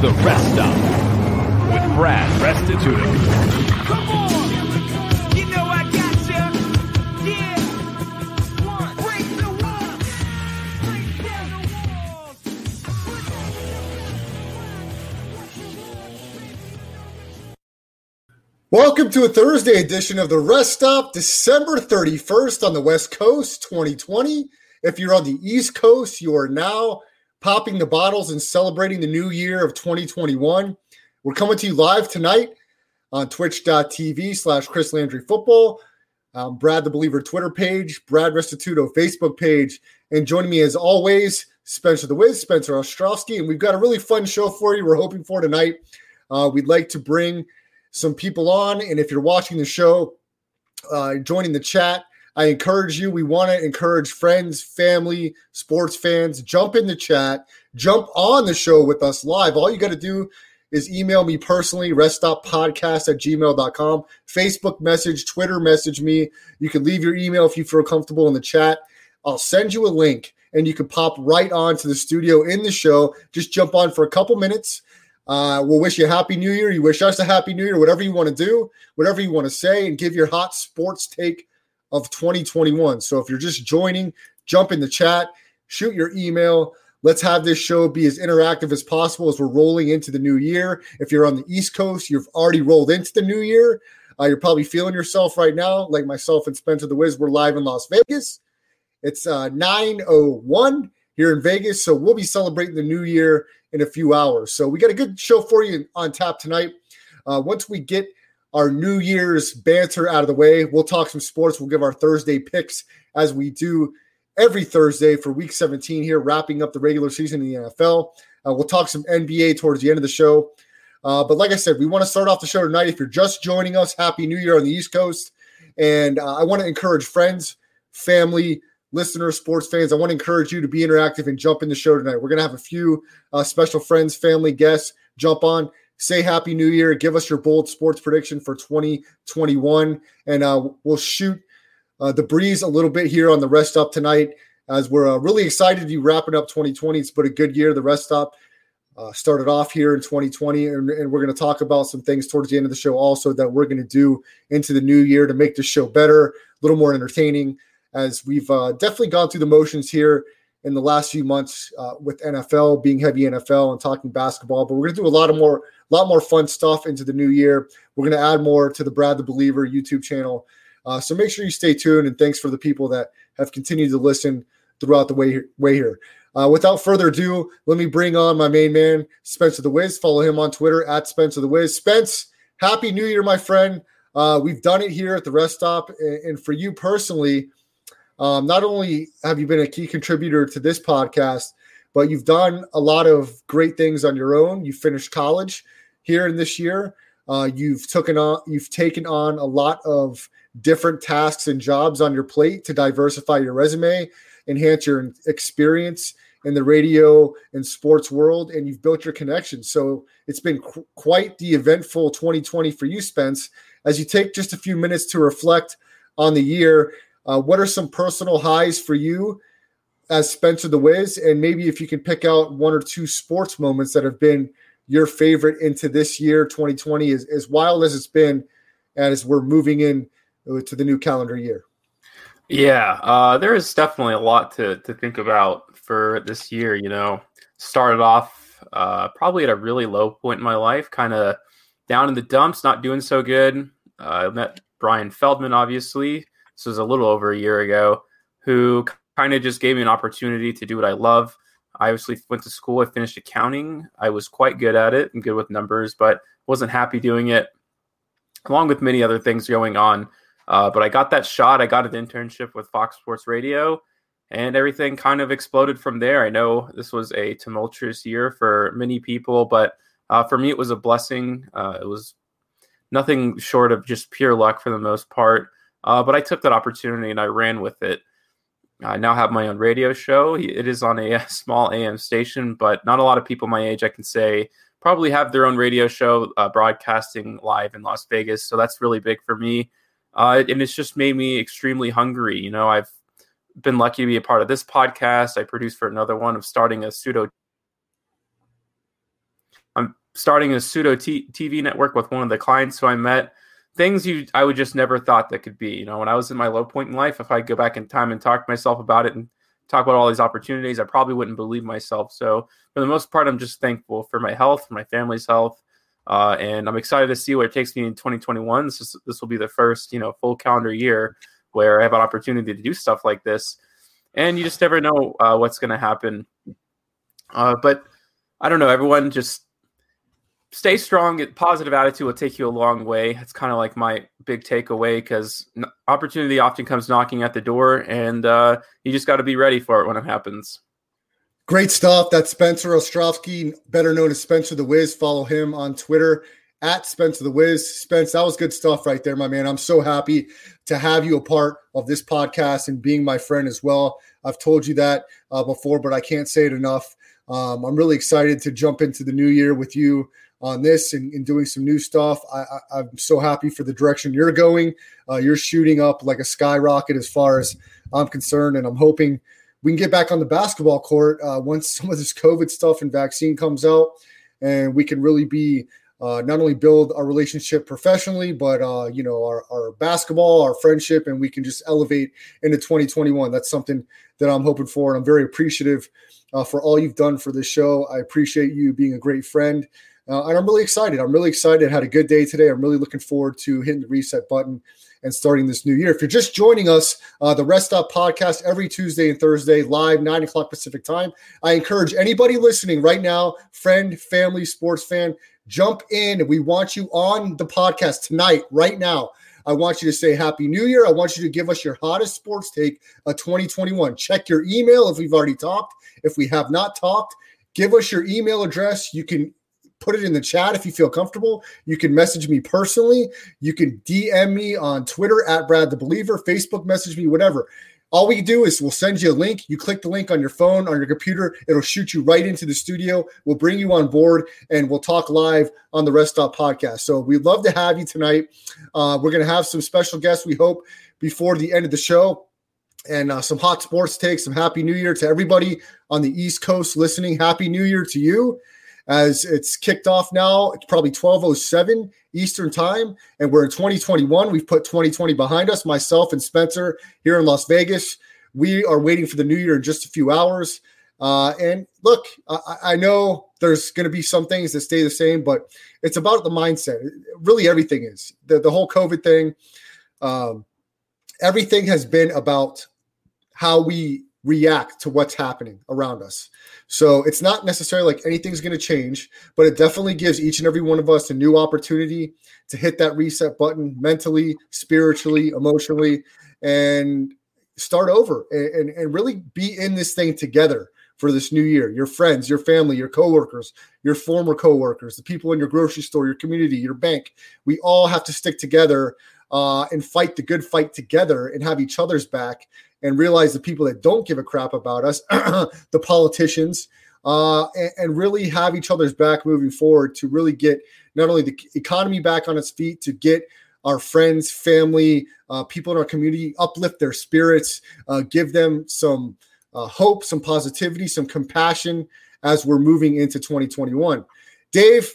the Rest Stop with Brad Restituto. Come on! You know I got ya! Yeah! One, break the walls! Break down the walls! Welcome to a Thursday edition of the Rest Stop, December 31st on the West Coast, 2020. If you're on the East Coast, you are now popping the bottles and celebrating the new year of 2021. We're coming to you live tonight on twitch.tv slash Chris Landry Football, um, Brad the Believer Twitter page, Brad Restituto Facebook page, and joining me as always, Spencer the Wiz, Spencer Ostrowski. And we've got a really fun show for you. We're hoping for tonight. Uh, we'd like to bring some people on. And if you're watching the show, uh, joining the chat, I encourage you. We want to encourage friends, family, sports fans. Jump in the chat, jump on the show with us live. All you got to do is email me personally, reststoppodcast at gmail.com, Facebook message, Twitter message me. You can leave your email if you feel comfortable in the chat. I'll send you a link and you can pop right on to the studio in the show. Just jump on for a couple minutes. Uh, we'll wish you a happy new year. You wish us a happy new year, whatever you want to do, whatever you want to say, and give your hot sports take of 2021. So if you're just joining, jump in the chat, shoot your email. Let's have this show be as interactive as possible as we're rolling into the new year. If you're on the East Coast, you've already rolled into the new year. Uh, you're probably feeling yourself right now, like myself and Spencer the Wiz. We're live in Las Vegas. It's uh, 9:01 here in Vegas, so we'll be celebrating the new year in a few hours. So we got a good show for you on tap tonight. Uh, once we get our New Year's banter out of the way, we'll talk some sports. We'll give our Thursday picks as we do every Thursday for Week 17 here, wrapping up the regular season in the NFL. Uh, we'll talk some NBA towards the end of the show. Uh, but like I said, we want to start off the show tonight. If you're just joining us, Happy New Year on the East Coast. And uh, I want to encourage friends, family, listeners, sports fans. I want to encourage you to be interactive and jump in the show tonight. We're going to have a few uh, special friends, family, guests jump on. Say Happy New Year. Give us your bold sports prediction for 2021. And uh, we'll shoot uh, the breeze a little bit here on the rest stop tonight as we're uh, really excited to be wrapping up 2020. It's been a good year. The rest stop uh, started off here in 2020, and, and we're going to talk about some things towards the end of the show also that we're going to do into the new year to make the show better, a little more entertaining, as we've uh, definitely gone through the motions here in the last few months uh, with NFL being heavy NFL and talking basketball. But we're going to do a lot of more, a lot more fun stuff into the new year. We're going to add more to the Brad the Believer YouTube channel. Uh, so make sure you stay tuned, and thanks for the people that have continued to listen throughout the way, way here. Uh, without further ado, let me bring on my main man, Spencer the Wiz. Follow him on Twitter at Spencer the Wiz. Spence, happy New Year, my friend. Uh, we've done it here at the rest stop, and, and for you personally, um, not only have you been a key contributor to this podcast, but you've done a lot of great things on your own. You finished college here in this year. Uh, you've taken on you've taken on a lot of different tasks and jobs on your plate to diversify your resume, enhance your experience in the radio and sports world, and you've built your connections. So it's been qu- quite the eventful 2020 for you, Spence. As you take just a few minutes to reflect on the year, uh, what are some personal highs for you as Spencer the Wiz? And maybe if you can pick out one or two sports moments that have been your favorite into this year, 2020, as, as wild as it's been, as we're moving in to the new calendar year. Yeah, uh, there is definitely a lot to to think about for this year. You know, started off uh, probably at a really low point in my life, kind of down in the dumps, not doing so good. Uh, I met Brian Feldman, obviously. This was a little over a year ago, who kind of just gave me an opportunity to do what I love. I obviously went to school. I finished accounting. I was quite good at it and good with numbers, but wasn't happy doing it, along with many other things going on. Uh, but I got that shot. I got an internship with Fox Sports Radio, and everything kind of exploded from there. I know this was a tumultuous year for many people, but uh, for me, it was a blessing. Uh, it was nothing short of just pure luck for the most part. Uh, but I took that opportunity and I ran with it. I now have my own radio show. It is on a, small AM station, but not a lot of people my age, I can say, probably have their own radio show uh, broadcasting live in Las Vegas. So that's really big for me. Uh, and it's just made me extremely hungry. You know, I've been lucky to be a part of this podcast. I produce for another one of starting a pseudo. I'm starting a pseudo t- TV network with one of the clients who I met. Things you I would just never thought that could be. You know, when I was in my low point in life, if I go back in time and talk to myself about it and talk about all these opportunities, I probably wouldn't believe myself. So for the most part, I'm just thankful for my health, for my family's health, uh, and I'm excited to see where it takes me in 2021. This is, this will be the first you know full calendar year where I have an opportunity to do stuff like this, and you just never know uh, what's going to happen. Uh, but I don't know. Everyone just stay strong. Positive attitude will take you a long way. It's kind of like my big takeaway because opportunity often comes knocking at the door, and uh, you just got to be ready for it when it happens. Great stuff. That's Spencer Ostrowski, better known as Spencer the Wiz. Follow him on Twitter at Spencer the Wiz. Spence, that was good stuff right there, my man. I'm so happy to have you a part of this podcast and being my friend as well. I've told you that uh, before, but I can't say it enough. Um, I'm really excited to jump into the new year with you on this and, and doing some new stuff. I, am so happy for the direction you're going. Uh, you're shooting up like a skyrocket as far as I'm concerned, and I'm hoping we can get back on the basketball court uh, once some of this COVID stuff and vaccine comes out, and we can really be uh, not only build our relationship professionally, but uh, you know our, our basketball, our friendship, and we can just elevate into 2021. That's something that I'm hoping for, and I'm very appreciative uh, for all you've done for this show. I appreciate you being a great friend. Uh, and I'm really excited. I'm really excited. Had a good day today. I'm really looking forward to hitting the reset button and starting this new year. If you're just joining us, uh, the Rest Stop podcast every Tuesday and Thursday, live, 9 o'clock Pacific time. I encourage anybody listening right now, friend, family, sports fan, jump in. We want you on the podcast tonight, right now. I want you to say Happy New Year. I want you to give us your hottest sports take of 2021. Check your email if we've already talked. If we have not talked, give us your email address. You can put it in the chat if you feel comfortable. You can message me personally. You can DM me on Twitter at Brad the Believer, Facebook message me, whatever. All we do is we'll send you a link. You click the link on your phone, on your computer. It'll shoot you right into the studio. We'll bring you on board and we'll talk live on the Rest Stop podcast. So we'd love to have you tonight. Uh, we're going to have some special guests, we hope, before the end of the show and uh, some hot sports takes. Some Happy New Year to everybody on the East Coast listening. Happy New Year to you as it's kicked off now. It's probably 1207 Eastern time, and we're in 2021. We've put 2020 behind us. Myself and Spencer here in Las Vegas. We are waiting for the new year in just a few hours. Uh, and look, I, I know there's going to be some things that stay the same, but it's about the mindset. Really, everything is the, the whole COVID thing. Um, everything has been about how we react to what's happening around us. So it's not necessarily like anything's going to change, but it definitely gives each and every one of us a new opportunity to hit that reset button mentally, spiritually, emotionally, and start over and, and, and really be in this thing together for this new year. Your friends, your family, your coworkers, your former coworkers, the people in your grocery store, your community, your bank. We all have to stick together uh, and fight the good fight together and have each other's back and realize the people that don't give a crap about us, the politicians, uh, and, and, really have each other's back moving forward to really get not only the economy back on its feet, to get our friends, family, uh, people in our community uplift their spirits, uh, give them some uh, hope, some positivity, some compassion as we're moving into 2021. Dave,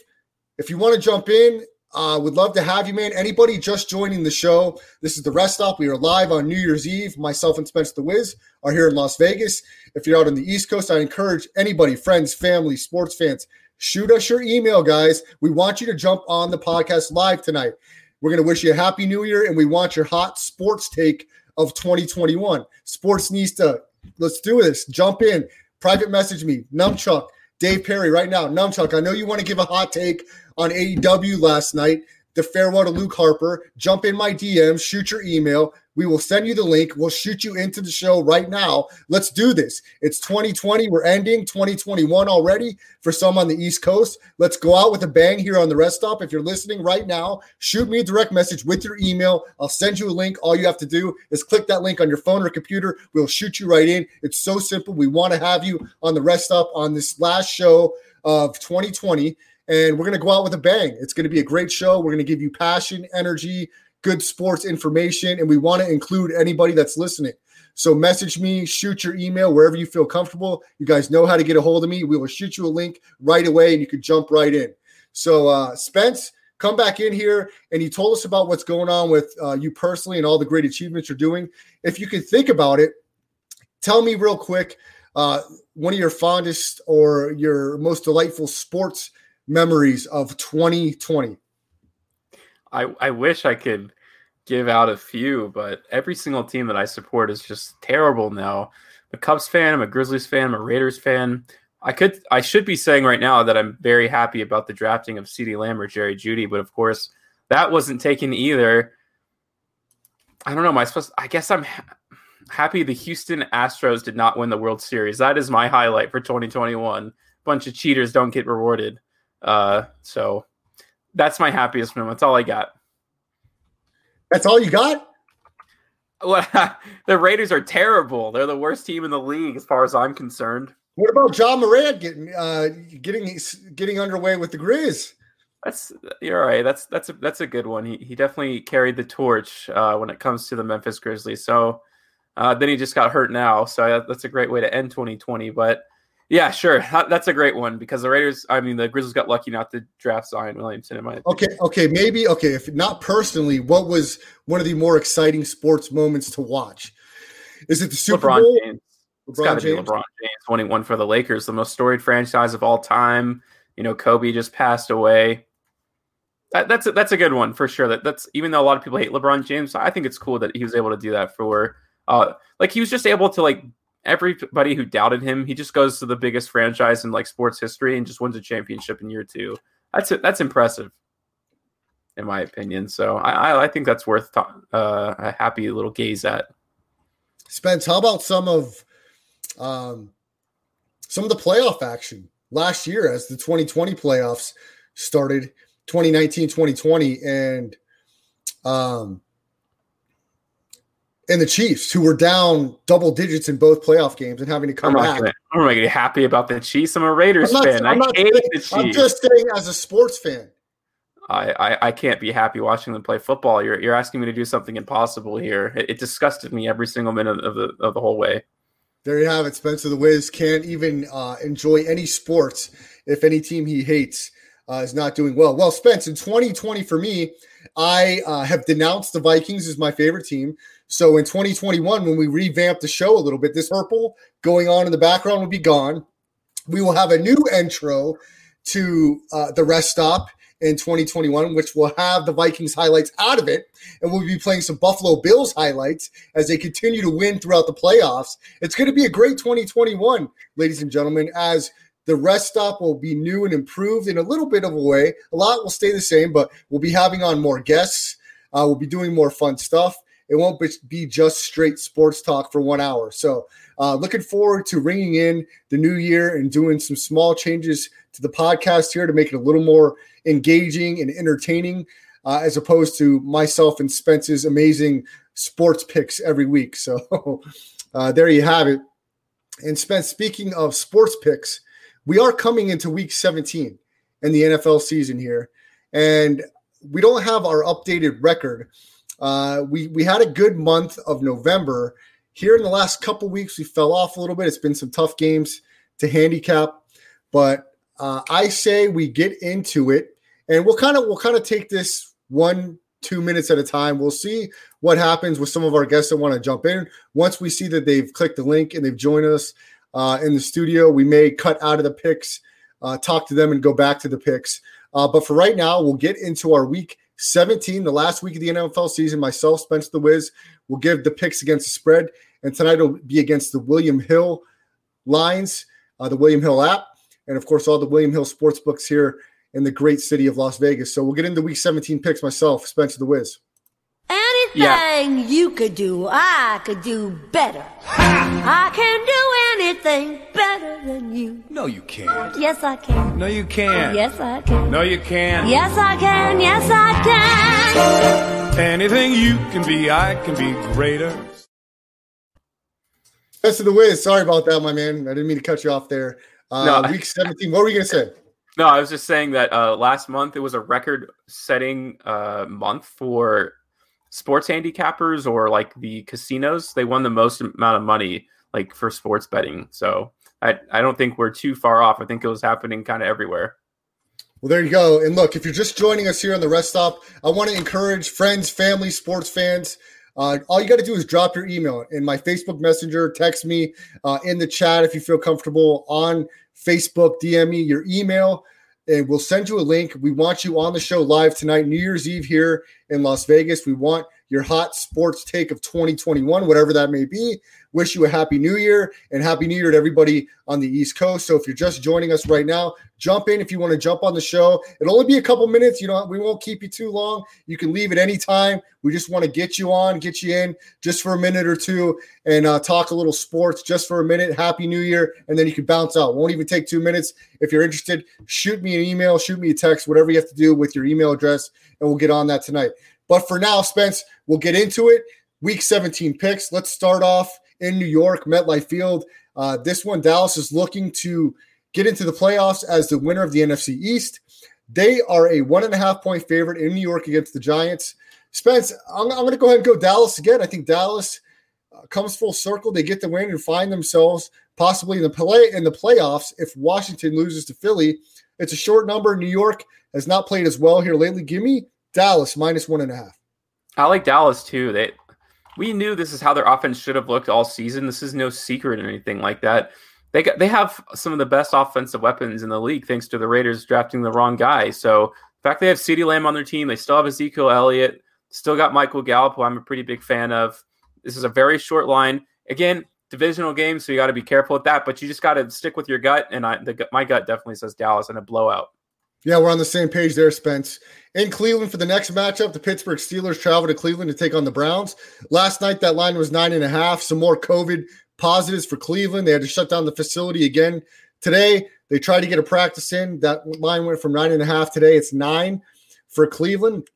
if you want to jump in, uh, would love to have you, man. Anybody just joining the show, this is the rest stop. We are live on New Year's Eve. Myself and Spencer the Wiz are here in Las Vegas. If you're out on the East Coast, I encourage anybody, friends, family, sports fans, shoot us your email, guys. We want you to jump on the podcast live tonight. We're going to wish you a happy new year and we want your hot sports take of 2021. Sports needs to let's do this. Jump in, private message me, Numchuck, Dave Perry, right now. Numchuck, I know you want to give a hot take on AEW last night. The farewell to Luke Harper. Jump in my DMs, shoot your email. We will send you the link. We'll shoot you into the show right now. Let's do this. It's 2020. We're ending 2021 already for some on the East Coast. Let's go out with a bang here on the rest stop. If you're listening right now, shoot me a direct message with your email. I'll send you a link. All you have to do is click that link on your phone or computer. We'll shoot you right in. It's so simple. We want to have you on the rest stop on this last show of 2020 and we're going to go out with a bang. It's going to be a great show. We're going to give you passion, energy, good sports information, and we want to include anybody that's listening. So message me, shoot your email wherever you feel comfortable. You guys know how to get a hold of me. We will shoot you a link right away, and you can jump right in. So uh, Spence, come back in here, and you told us about what's going on with uh, you personally and all the great achievements you're doing. If you can think about it, tell me real quick uh, one of your fondest or your most delightful sports memories of 2020. I, I wish I could give out a few, but every single team that I support is just terrible now. I'm a Cubs fan, I'm a Grizzlies fan, I'm a Raiders fan. I could I should be saying right now that I'm very happy about the drafting of CeeDee Lamb or Jerry Jeudy, but of course that wasn't taken either. I don't know. Am I supposed? I guess I'm ha- happy the Houston Astros did not win the World Series. That is my highlight for 2021. Bunch of cheaters don't get rewarded. Uh, so that's my happiest moment. That's all I got. That's all you got? Well, the Raiders are terrible. They're the worst team in the league as far as I'm concerned. What about Ja Morant getting uh, getting getting underway with the Grizz? That's you're right. That's that's a that's a good one. He he definitely carried the torch uh, when it comes to the Memphis Grizzlies. So uh, then he just got hurt now. So that's a great way to end 2020. But yeah, sure, that's a great one because the Raiders. I mean, the Grizzlies got lucky not to draft Zion Williamson. In my opinion. Okay, okay, maybe okay. If not personally, what was one of the more exciting sports moments to watch? Is it the Super LeBron Bowl? James. It's LeBron got to be James? LeBron James winning one for the Lakers, the most storied franchise of all time. You know, Kobe just passed away. That, that's a, that's a good one for sure. That that's even though a lot of people hate LeBron James, I think it's cool that he was able to do that for uh like he was just able to like everybody who doubted him. He just goes to the biggest franchise in like sports history and just wins a championship in year two. That's. That's impressive, in my opinion. So I I, think that's worth uh, a happy little gaze at. Spence, how about some of um, some of the playoff action last year as the 2020 playoffs started 2019 2020 and um and the Chiefs who were down double digits in both playoff games and having to I'm come not, back. gonna, I'm not gonna happy about the Chiefs. I'm a Raiders I'm not, fan. I'm I hate saying- the Chiefs. I'm just saying as a sports fan. I, I, I can't be happy watching them play football. You're you're asking me to do something impossible here. It, it disgusted me every single minute of the of the whole way. There you have it. Spencer the Wiz can't even uh, enjoy any sports if any team he hates uh, is not doing well. Well, Spence, in 2020 for me, I uh, have denounced the Vikings as my favorite team. So in 2021, when we revamp the show a little bit, this purple going on in the background will be gone. We will have a new intro to uh, the rest stop in 2021, which will have the Vikings highlights out of it. And we'll be playing some Buffalo Bills highlights as they continue to win throughout the playoffs. It's going to be a great 2021, ladies and gentlemen, as the rest stop will be new and improved in a little bit of a way. A lot will stay the same, but we'll be having on more guests. Uh, we'll be doing more fun stuff. It won't be- just straight sports talk for one hour. So, uh, looking forward to ringing in the new year and doing some small changes to the podcast here to make it a little more engaging and entertaining, uh, as opposed to myself and Spence's amazing sports picks every week. So, uh, there you have it. And Spence, speaking of sports picks, we are coming into week 17 in the NFL season here. And we don't have our updated record. Uh, we, we had a good month of November. Here in the last couple weeks, we fell off a little bit. It's been some tough games to handicap, but uh, I say we get into it, and we'll kind of we'll kind of take this one two minutes at a time. We'll see what happens with some of our guests that want to jump in. Once we see that they've clicked the link and they've joined us uh, in the studio, we may cut out of the picks uh, talk to them and go back to the picks. Uh, but for right now, we'll get into our week 17, the last week of the NFL season. Myself, Spencer the Wiz, will give the picks against the spread. And tonight will be against the William Hill lines, uh, the William Hill app, and of course, all the William Hill sports books here in the great city of Las Vegas. So we'll get into week 17 picks myself, Spencer the Wiz. Anything you could do, I could do better. I can do anything better than you. No, you can't. Yes, I can. No, you can't. Yes, I can. No, you can't. Yes, I can. Yes, I can. Anything you can be, I can be greater. Spencer the Wiz, sorry about that, my man. I didn't mean to cut you off there. Uh, No. Week 17, what were you going to say? No, I was just saying that uh, last month it was a record-setting uh, month for sports handicappers or like the casinos. They won the most amount of money like for sports betting. So I I don't think we're too far off. I think it was happening kind of everywhere. Well, there you go. And look, if you're just joining us here on the rest stop, I want to encourage friends, family, sports fans. Uh, all you got to do is drop your email in my Facebook Messenger, text me uh, in the chat if you feel comfortable on Facebook, DM me your email, and we'll send you a link. We want you on the show live tonight, New Year's Eve here in Las Vegas. We want your hot sports take of 2021, whatever that may be. Wish you a happy new year and happy new year to everybody on the East Coast. So if you're just joining us right now, jump in if you want to jump on the show. It'll only be a couple minutes. You know, we won't keep you too long. You can leave at any time. We just want to get you on, get you in just for a minute or two and uh, talk a little sports just for a minute. Happy New Year. And then you can bounce out. Won't even take two minutes. If you're interested, shoot me an email, shoot me a text, whatever you have to do with your email address, and we'll get on that tonight. But for now, Spence, we'll get into it. Week 17 picks. Let's start off in New York, MetLife Field. Uh, this one, Dallas is looking to get into the playoffs as the winner of the NFC East. They are a one and a half point favorite in New York against the Giants. Spence, I'm, I'm going to go ahead and go Dallas again. I think Dallas uh, comes full circle. They get the win and find themselves possibly in the play in the playoffs if Washington loses to Philly. It's a short number. New York has not played as well here lately. Give me Dallas minus one and a half. I like Dallas too. They we knew this is how their offense should have looked all season. This is no secret or anything like that. They got they have some of the best offensive weapons in the league thanks to the Raiders drafting the wrong guy. So the fact they have CeeDee Lamb on their team, they still have Ezekiel Elliott, still got Michael Gallup, who I'm a pretty big fan of. This is a very short line. Again, divisional game, so you got to be careful with that. But you just got to stick with your gut, and I the, my gut definitely says Dallas and a blowout. Yeah, we're on the same page there, Spence. In Cleveland for the next matchup, the Pittsburgh Steelers travel to Cleveland to take on the Browns. Last night, that line was nine and a half. Some more COVID positives for Cleveland. They had to shut down the facility again. Today, they tried to get a practice in. That line went from nine and a half. Today, it's nine for Cleveland.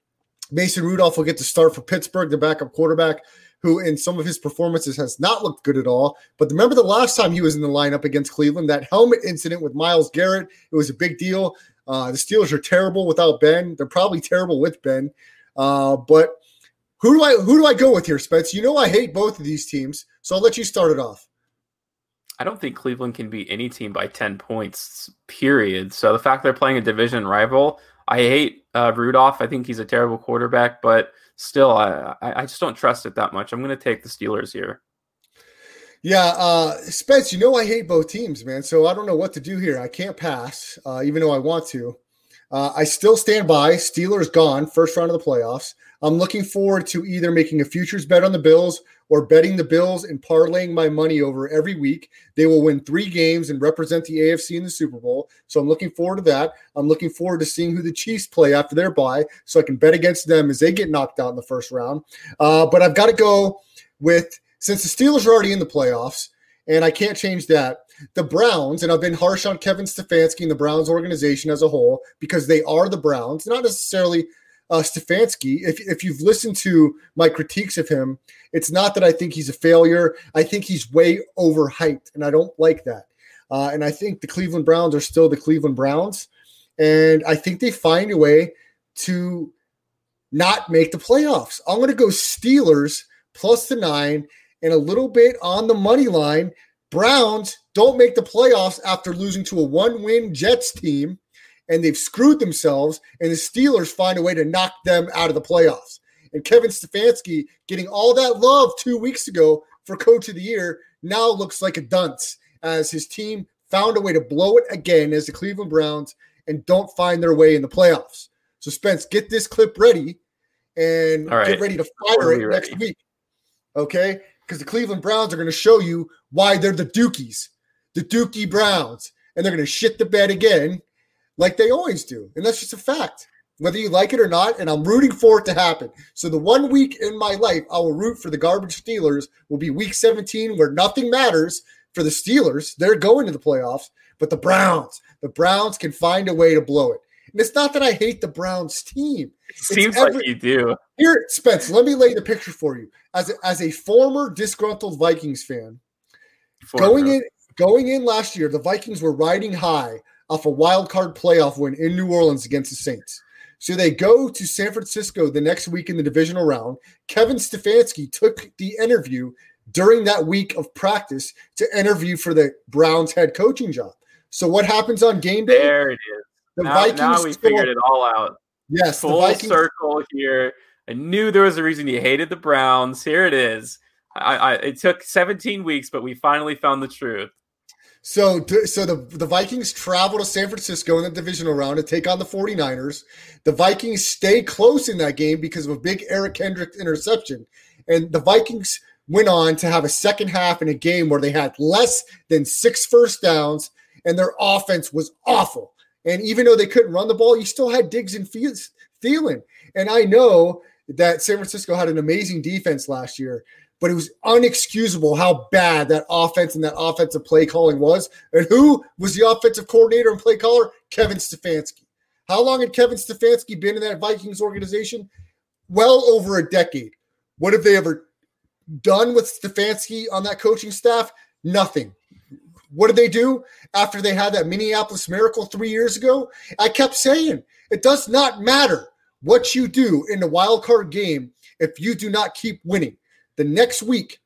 Mason Rudolph will get to start for Pittsburgh, the backup quarterback, who in some of his performances has not looked good at all. But remember the last time he was in the lineup against Cleveland, that helmet incident with Myles Garrett, it was a big deal. Uh, the Steelers are terrible without Ben. They're probably terrible with Ben. Uh, but who do I who do I go with here, Spence? You know I hate both of these teams, so I'll let you start it off. I don't think Cleveland can beat any team by 10 points, period. So the fact they're playing a division rival, I hate uh, Rudolph. I think he's a terrible quarterback, but still, I I just don't trust it that much. I'm going to take the Steelers here. Yeah, uh, Spence, you know I hate both teams, man. So I don't know what to do here. I can't pass, uh, even though I want to. Uh, I still stand by. Steelers gone, first round of the playoffs. I'm looking forward to either making a futures bet on the Bills or betting the Bills and parlaying my money over every week. They will win three games and represent the AFC in the Super Bowl. So I'm looking forward to that. I'm looking forward to seeing who the Chiefs play after their bye so I can bet against them as they get knocked out in the first round. Uh, but I've got to go with since the Steelers are already in the playoffs, and I can't change that. The Browns, and I've been harsh on Kevin Stefanski and the Browns organization as a whole because they are the Browns, not necessarily uh, Stefanski. If, if you've listened to my critiques of him, it's not that I think he's a failure. I think he's way overhyped, and I don't like that. Uh, and I think the Cleveland Browns are still the Cleveland Browns, and I think they find a way to not make the playoffs. I'm going to go Steelers plus the nine and a little bit on the money line. Browns don't make the playoffs after losing to a one win Jets team, and they've screwed themselves, and the Steelers find a way to knock them out of the playoffs. And Kevin Stefanski getting all that love two weeks ago for coach of the year now looks like a dunce as his team found a way to blow it again as the Cleveland Browns and don't find their way in the playoffs. So, Spence, get this clip ready and right. get ready to fire it next ready. week. Okay? Because the Cleveland Browns are going to show you why they're the Dukies, the Dookie Browns, and they're going to shit the bed again like they always do. And that's just a fact, whether you like it or not. And I'm rooting for it to happen. So the one week in my life I will root for the garbage Steelers will be week 17, where nothing matters for the Steelers. They're going to the playoffs, but the Browns, the Browns can find a way to blow it. And it's not that I hate the Browns team. Seems every- like you do. Here, Spence, let me lay the picture for you. As a, as a former disgruntled Vikings fan, going in going in last year, the Vikings were riding high off a wild card playoff win in New Orleans against the Saints. So they go to San Francisco the next week in the divisional round. Kevin Stefanski took the interview during that week of practice to interview for the Browns head coaching job. So what happens on game day? There it is. The Now, Vikings now we figured it all out. Yes, the Full circle here. I knew there was a reason you hated the Browns. Here it is. I, I it took 17 weeks, but we finally found the truth. So, so the, the Vikings travel to San Francisco in the divisional round to take on the 49ers. The Vikings stay close in that game because of a big Eric Kendrick interception. And the Vikings went on to have a second half in a game where they had less than six first downs and their offense was awful. And even though they couldn't run the ball, you still had Diggs and Thielen. And I know that San Francisco had an amazing defense last year, but it was unexcusable how bad that offense and that offensive play calling was. And who was the offensive coordinator and play caller? Kevin Stefanski. How long had Kevin Stefanski been in that Vikings organization? Well over a decade. What have they ever done with Stefanski on that coaching staff? Nothing. What did they do after they had that Minneapolis miracle three years ago? I kept saying it does not matter what you do in the wild card game if you do not keep winning. The next week,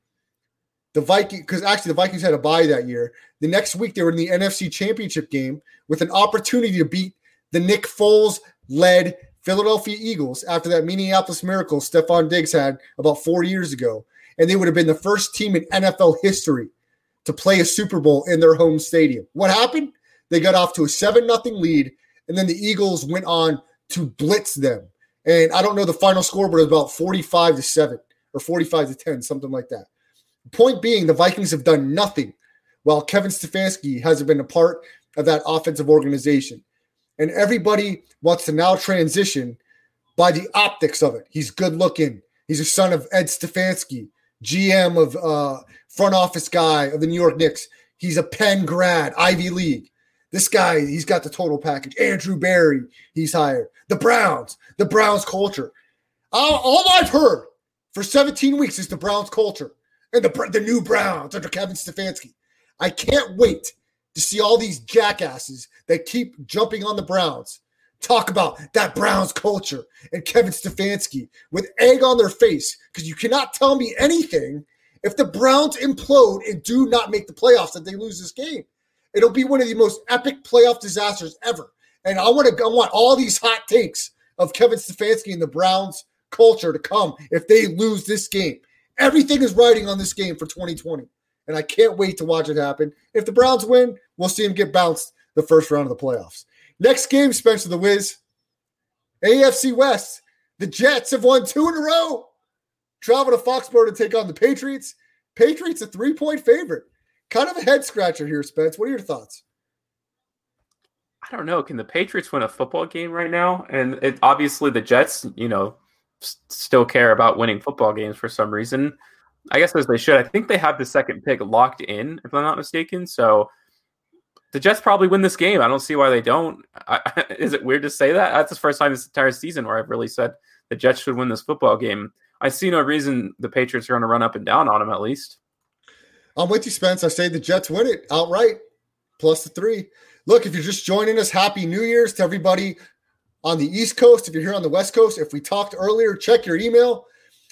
the Vikings, because actually the Vikings had a bye that year. The next week, they were in the NFC Championship game with an opportunity to beat the Nick Foles led Philadelphia Eagles after that Minneapolis miracle Stefon Diggs had about four years ago. And they would have been the first team in NFL history to play a Super Bowl in their home stadium. What happened? They got off to a 7 0 lead, and then the Eagles went on to blitz them. And I don't know the final score, but it was about 45 to 7 or 45 to 10, something like that. Point being, the Vikings have done nothing while Kevin Stefanski hasn't been a part of that offensive organization. And everybody wants to now transition by the optics of it. He's good looking. He's a son of Ed Stefanski, GM of uh, front office guy of the New York Knicks. He's a Penn grad, Ivy League. This guy, he's got the total package. Andrew Berry, he's hired. The Browns, the Browns culture. All, all I've heard for 17 weeks is the Browns culture and the, the new Browns under Kevin Stefanski. I can't wait to see all these jackasses that keep jumping on the Browns talk about that Browns culture and Kevin Stefanski with egg on their face because you cannot tell me anything if the Browns implode and do not make the playoffs that they lose this game. It'll be one of the most epic playoff disasters ever. And I want to I want all these hot takes of Kevin Stefanski and the Browns culture to come if they lose this game. Everything is riding on this game for 2020. And I can't wait to watch it happen. If the Browns win, we'll see them get bounced the first round of the playoffs. Next game, Spencer the Wiz. AFC West. The Jets have won two in a row. Travel to Foxborough to take on the Patriots. Patriots a three point favorite. Kind of a head scratcher here, Spence. What are your thoughts? I don't know. Can the Patriots win a football game right now? And it, obviously, the Jets, you know, s- still care about winning football games for some reason. I guess as they should. I think they have the second pick locked in, if I'm not mistaken. So the Jets probably win this game. I don't see why they don't. I, is it weird to say that? That's the first time this entire season where I've really said the Jets should win this football game. I see no reason the Patriots are going to run up and down on them at least. I'm with you, Spence. I say the Jets win it outright, plus the three. Look, if you're just joining us, happy New Year's to everybody on the East Coast. If you're here on the West Coast, if we talked earlier, check your email,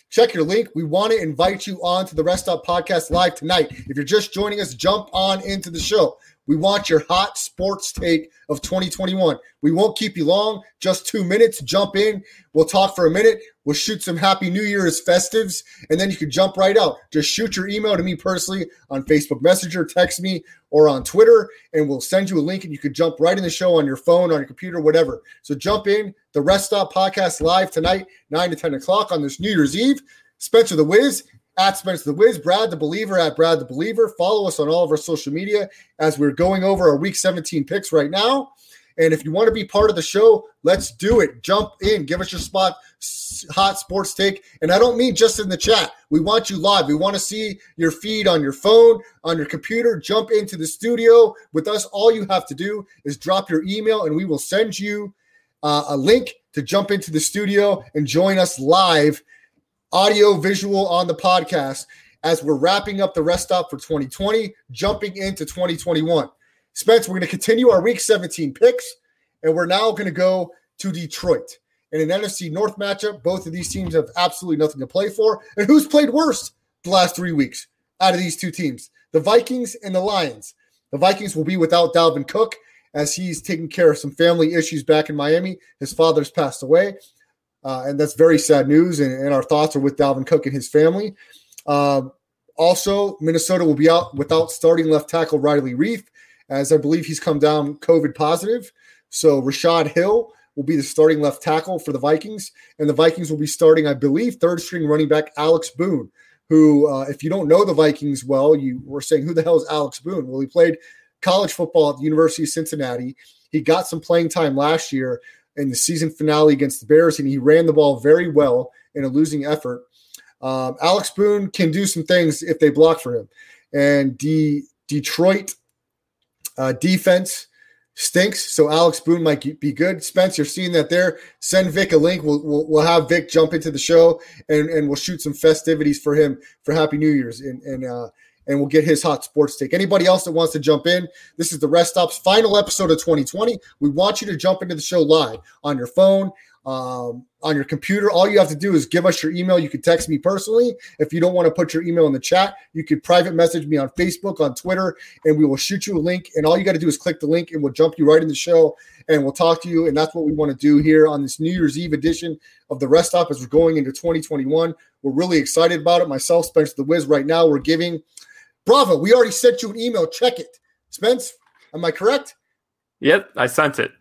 check your link. We want to invite you on to the Rest Stop Podcast live tonight. If you're just joining us, jump on into the show. We want your hot sports take of 2021. We won't keep you long, just two minutes. Jump in. We'll talk for a minute. We'll shoot some Happy New Year's festives, and then you can jump right out. Just shoot your email to me personally on Facebook Messenger, text me, or on Twitter, and we'll send you a link, and you can jump right in the show on your phone, on your computer, whatever. So jump in. The Rest Stop podcast live tonight, 9 to 10 o'clock on this New Year's Eve. Spencer the Wiz at Spencer the Wiz, Brad the Believer at Brad the Believer. Follow us on all of our social media as we're going over our week 17 picks right now. And if you want to be part of the show, let's do it. Jump in, give us your spot, hot sports take. And I don't mean just in the chat. We want you live. We want to see your feed on your phone, on your computer. Jump into the studio with us. All you have to do is drop your email, and we will send you uh, a link to jump into the studio and join us live, audio, visual on the podcast as we're wrapping up the rest stop for 2020, jumping into 2021. Spence, we're going to continue our week 17 picks, and we're now going to go to Detroit. In an NFC North matchup, both of these teams have absolutely nothing to play for. And who's played worse the last three weeks out of these two teams? The Vikings and the Lions. The Vikings will be without Dalvin Cook as he's taking care of some family issues back in Miami. His father's passed away, uh, and that's very sad news. And, and our thoughts are with Dalvin Cook and his family. Uh, also, Minnesota will be out without starting left tackle Riley Reiff, as I believe he's come down COVID positive. So Rashod Hill will be the starting left tackle for the Vikings, and the Vikings will be starting, I believe, third string running back Alex Boone, who, uh, if you don't know the Vikings well, you were saying, who the hell is Alex Boone? Well, he played college football at the University of Cincinnati. He got some playing time last year in the season finale against the Bears, and he ran the ball very well in a losing effort. Um, Alex Boone can do some things if they block for him. And the Detroit uh, defense stinks, so Alex Boone might be good. Spence, you're seeing that there. Send Vic a link. We'll, we'll, we'll have Vic jump into the show and, and we'll shoot some festivities for him for Happy New Year's and and uh, and we'll get his hot sports take. Anybody else that wants to jump in? This is the Rest Stop's final episode of 2020. We want you to jump into the show live on your phone, um, on your computer. All you have to do is give us your email. You can text me personally. If you don't want to put your email in the chat, you could private message me on Facebook, on Twitter, and we will shoot you a link. And all you got to do is click the link, and we'll jump you right in the show, and we'll talk to you. And that's what we want to do here on this New Year's Eve edition of the Rest Stop as we're going into 2021. We're really excited about it. Myself, Spencer the Wiz, right now we're giving. Bravo, we already sent you an email. Check it. Spence, am I correct? Yep, I sent it.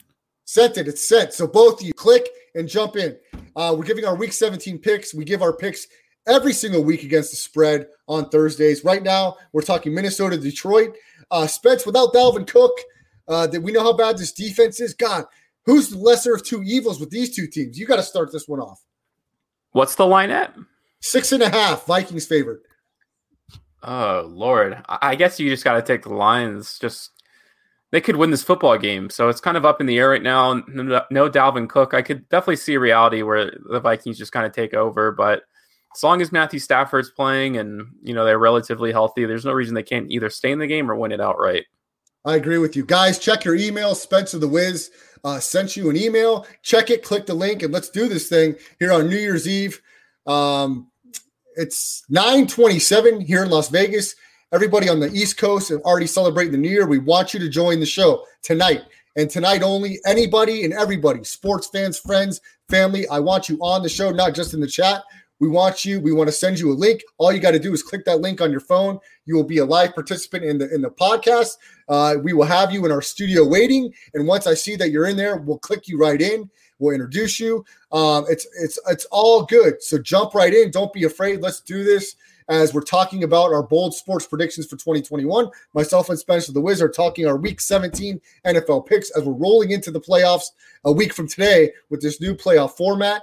Sent it. It's sent. So both of you click and jump in. Uh, we're giving our week 17 picks. We give our picks every single week against the spread on Thursdays. Right now, we're talking Minnesota, Detroit. Uh, Spence, without Dalvin Cook, uh, that we know how bad this defense is. God, who's the lesser of two evils with these two teams? You got to start this one off. What's the line at? Six and a half, Vikings favored. Oh Lord, I guess you just got to take the Lions. Just they could win this football game, so it's kind of up in the air right now. No, no Dalvin Cook. I could definitely see a reality where the Vikings just kind of take over, but as long as Matthew Stafford's playing and you know they're relatively healthy, there's no reason they can't either stay in the game or win it outright. I agree with you. Guys, check your email. Spencer the Wiz uh, sent you an email. Check it, click the link, and let's do this thing here on New Year's Eve. Um, it's 927 here in Las Vegas. Everybody on the East Coast are already celebrating the New Year. We want you to join the show tonight. And tonight only, anybody and everybody, sports fans, friends, family, I want you on the show, not just in the chat. We want you. We want to send you a link. All you got to do is click that link on your phone. You will be a live participant in the in the podcast. Uh, we will have you in our studio waiting. And once I see that you're in there, we'll click you right in. We'll introduce you. Um, it's it's it's all good. So jump right in. Don't be afraid. Let's do this as we're talking about our bold sports predictions for 2021. Myself and Spencer the Wiz are talking our Week 17 NFL picks as we're rolling into the playoffs a week from today with this new playoff format.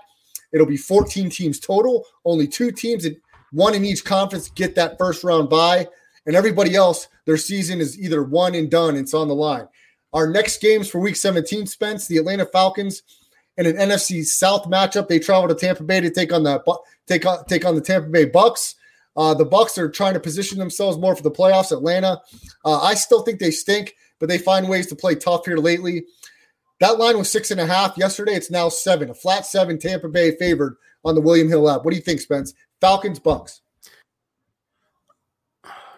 It'll be 14 teams total. Only two teams, one in each conference, get that first round bye, and everybody else, their season is either one and done. It's on the line. Our next games for Week 17, Spence, the Atlanta Falcons in an NFC South matchup. They travel to Tampa Bay to take on the take on take on the Tampa Bay Bucks. Uh, the Bucks are trying to position themselves more for the playoffs. Atlanta, uh, I still think they stink, but they find ways to play tough here lately. That line was six and a half yesterday. It's now seven, a flat seven. Tampa Bay favored on the William Hill app. What do you think, Spence? Falcons, Bucks.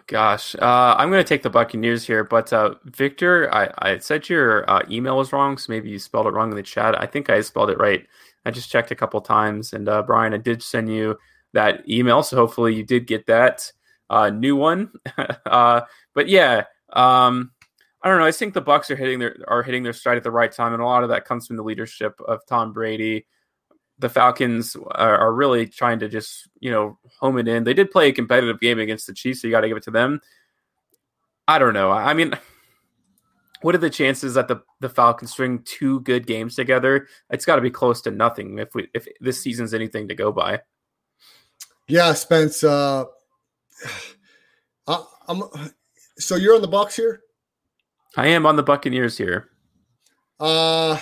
Gosh, uh, I'm going to take the Buccaneers here, but uh, Victor, I, I said your uh, email was wrong, so maybe you spelled it wrong in the chat. I think I spelled it right. I just checked a couple times, and uh, Brian, I did send you that email, so hopefully you did get that uh, new one. uh, but yeah, um, I don't know. I think the Bucks are hitting their are hitting their stride at the right time, and a lot of that comes from the leadership of Tom Brady. The Falcons are, are really trying to just you know home it in. They did play a competitive game against the Chiefs, so you got to give it to them. I don't know. I mean, what are the chances that the the Falcons string two good games together? It's got to be close to nothing if we if this season's anything to go by. Yeah, Spence. Uh, I, I'm. So you're on the Bucks here. I am on the Buccaneers here. Uh,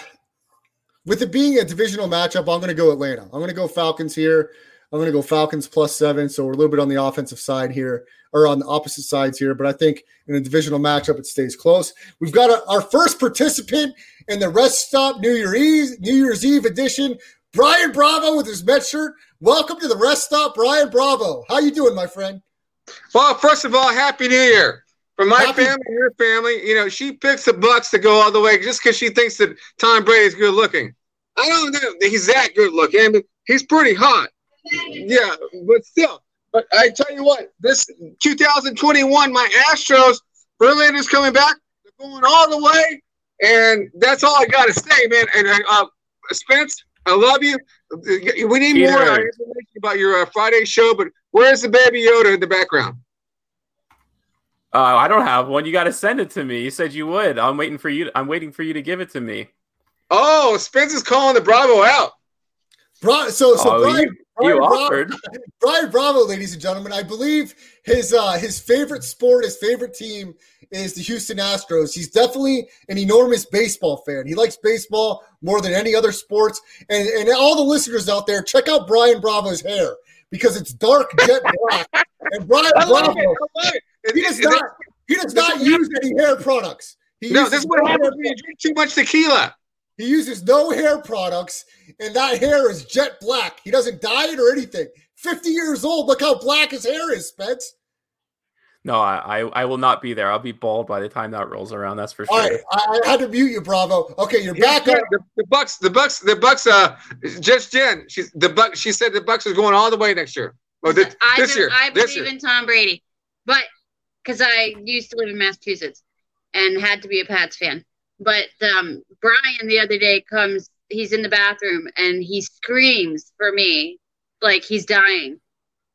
with it being a divisional matchup, I'm going to go Atlanta. I'm going to go Falcons here. I'm going to go Falcons plus seven. So we're a little bit on the offensive side here, or on the opposite sides here. But I think in a divisional matchup, it stays close. We've got a, our first participant in the Rest Stop New Year's Eve New Year's Eve edition. Brian Bravo with his Met shirt. Welcome to the Rest Stop, Brian Bravo. How you doing, my friend? Well, first of all, Happy New Year. For my Happy- family your family, you know, she picks the Bucks to go all the way just because she thinks that Tom Brady's good looking. I don't know that he's that good looking. I mean, he's pretty hot. Yeah, but still. But I tell you what, this 2021, my Astros, Verlander's coming back. They're going all the way. And that's all I got to say, man. And uh, Spence, I love you. We need more uh, information about your uh, Friday show, but where's the baby Yoda in the background? Uh, I don't have one. You got to send it to me. You said you would. I'm waiting for you. I'm waiting for you to give it to me. Oh, Spence is calling the Bravo out. Bra- so, so oh, Brian, you, Brian you Bravo- Brian Bravo, ladies and gentlemen. I believe his uh, his favorite sport, his favorite team is the Houston Astros. He's definitely an enormous baseball fan. He likes baseball more than any other sports. And and all the listeners out there, check out Brian Bravo's hair because it's dark jet black. And Brian Bravo, it. It. he does it- not he does not use any hair products. He no, uses this is what happens when you drink too much tequila. he uses no hair products, and that hair is jet black. He doesn't dye it or anything. 50 years old. Look how black his hair is, Spence. No, I, I, I will not be there. I'll be bald by the time that rolls around. That's for sure. right, I, I had to mute you, Bravo. Okay, you're Yeah, back on. the, the Bucks, the Bucks, the Bucks. Uh, just Jen, she's the Buck. She said the Bucks is going all the way next year. Oh, this, I, this year, I believe year. in Tom Brady, but because I used to live in Massachusetts and had to be a Pats fan. But um, Brian the other day comes, he's in the bathroom and he screams for me like he's dying.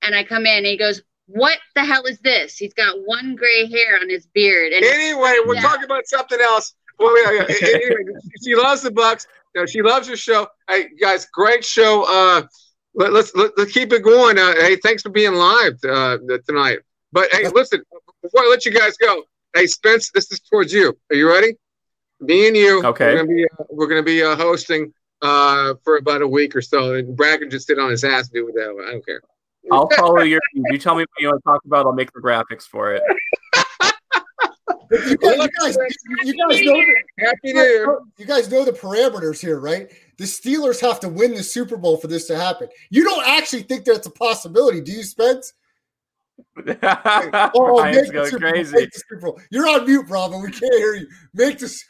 And I come in and he goes, What the hell is this? He's got one gray hair on his beard. And Anyway, we're Yeah. talking about something else. Well, yeah, yeah. Anyway, she loves the Bucks. You know, she loves your show. Hey, guys, great show. Uh, let, let's let, let's keep it going. Uh, hey, thanks for being live uh, tonight. But hey, listen, before I let you guys go, hey Spence, this is towards you. Are you ready? Me and you. Okay. We're gonna be uh, we're gonna be uh, hosting uh, for about a week or so, and Brad can just sit on his ass and do whatever. I don't care. I'll follow your. You tell me what you want to talk about. I'll make the graphics for it. You guys, you guys, you guys know the, Happy New Year. you guys know the parameters here, right? The Steelers have to win the Super Bowl for this to happen. You don't actually think that's a possibility, do you, Spence? Oh, Brian's make the going Super Bowl, crazy. make the Super Bowl. You're on mute, Bravo. We can't hear you. Make this.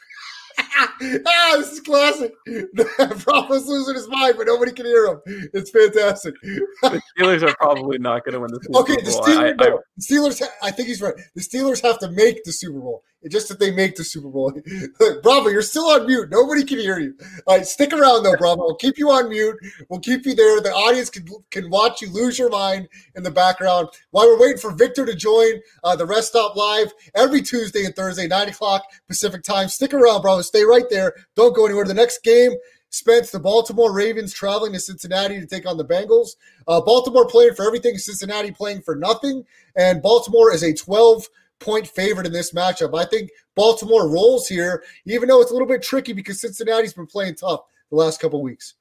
Ah, this is classic. Bravo's losing his mind, but nobody can hear him. It's fantastic. The Steelers are probably not going to win the Super Okay, the Bowl. Steelers. I- I- the Steelers. ha- I think he's right. The Steelers have to make the Super Bowl. Just that they make the Super Bowl. Bravo, you're still on mute. Nobody can hear you. All right, stick around though, Bravo. We'll keep you on mute. We'll keep you there. The audience can can watch you lose your mind in the background while we're waiting for Victor to join uh, the Rest Stop Live every Tuesday and Thursday, nine o'clock Pacific time. Stick around, Bravo. Stay right there. Don't go anywhere. The next game. Spence, the Baltimore Ravens traveling to Cincinnati to take on the Bengals. Uh, Baltimore playing for everything, Cincinnati playing for nothing. And Baltimore is a 12 point favorite in this matchup. I think Baltimore rolls here, even though it's a little bit tricky because Cincinnati's been playing tough the last couple weeks.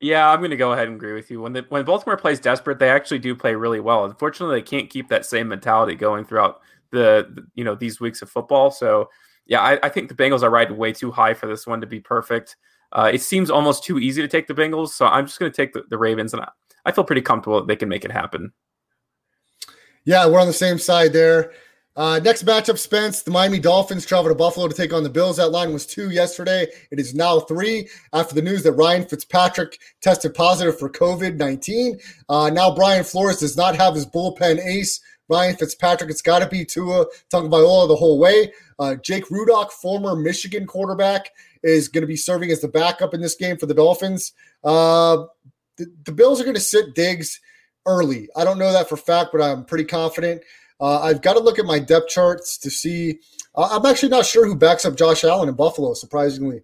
Yeah, I'm going to go ahead and agree with you. When the, when Baltimore plays desperate, they actually do play really well. Unfortunately, they can't keep that same mentality going throughout the, you know these weeks of football. So yeah, I, I think the Bengals are riding way too high for this one to be perfect. Uh, it seems almost too easy to take the Bengals, so I'm just going to take the, the Ravens, and I, I feel pretty comfortable that they can make it happen. Yeah, we're on the same side there. Uh, next matchup, Spence. The Miami Dolphins travel to Buffalo to take on the Bills. That line was two yesterday. It is now three after the news that Ryan Fitzpatrick tested positive for COVID 19. Uh, now, Brian Flores does not have his bullpen ace. Ryan Fitzpatrick, it's got to be Tua Tagovailoa the whole way. Uh, Jake Rudock, former Michigan quarterback, is going to be serving as the backup in this game for the Dolphins. Uh, the, the Bills are going to sit Diggs early. I don't know that for fact, but I'm pretty confident. Uh, I've got to look at my depth charts to see. Uh, I'm actually not sure who backs up Josh Allen in Buffalo, surprisingly.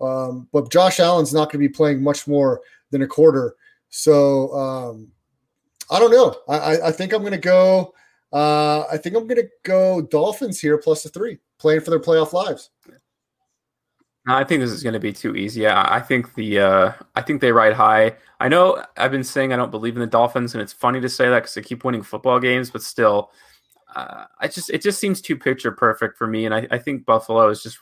Um, but Josh Allen's not going to be playing much more than a quarter. So um, I don't know. I, I, think I'm going to go. Uh, I think I'm going to go Dolphins here plus the three, playing for their playoff lives. I think this is going to be too easy. Yeah, I think the uh, I think they ride high. I know I've been saying I don't believe in the Dolphins, and it's funny to say that because they keep winning football games, but still, uh, I just it just seems too picture perfect for me, and I, I think Buffalo is just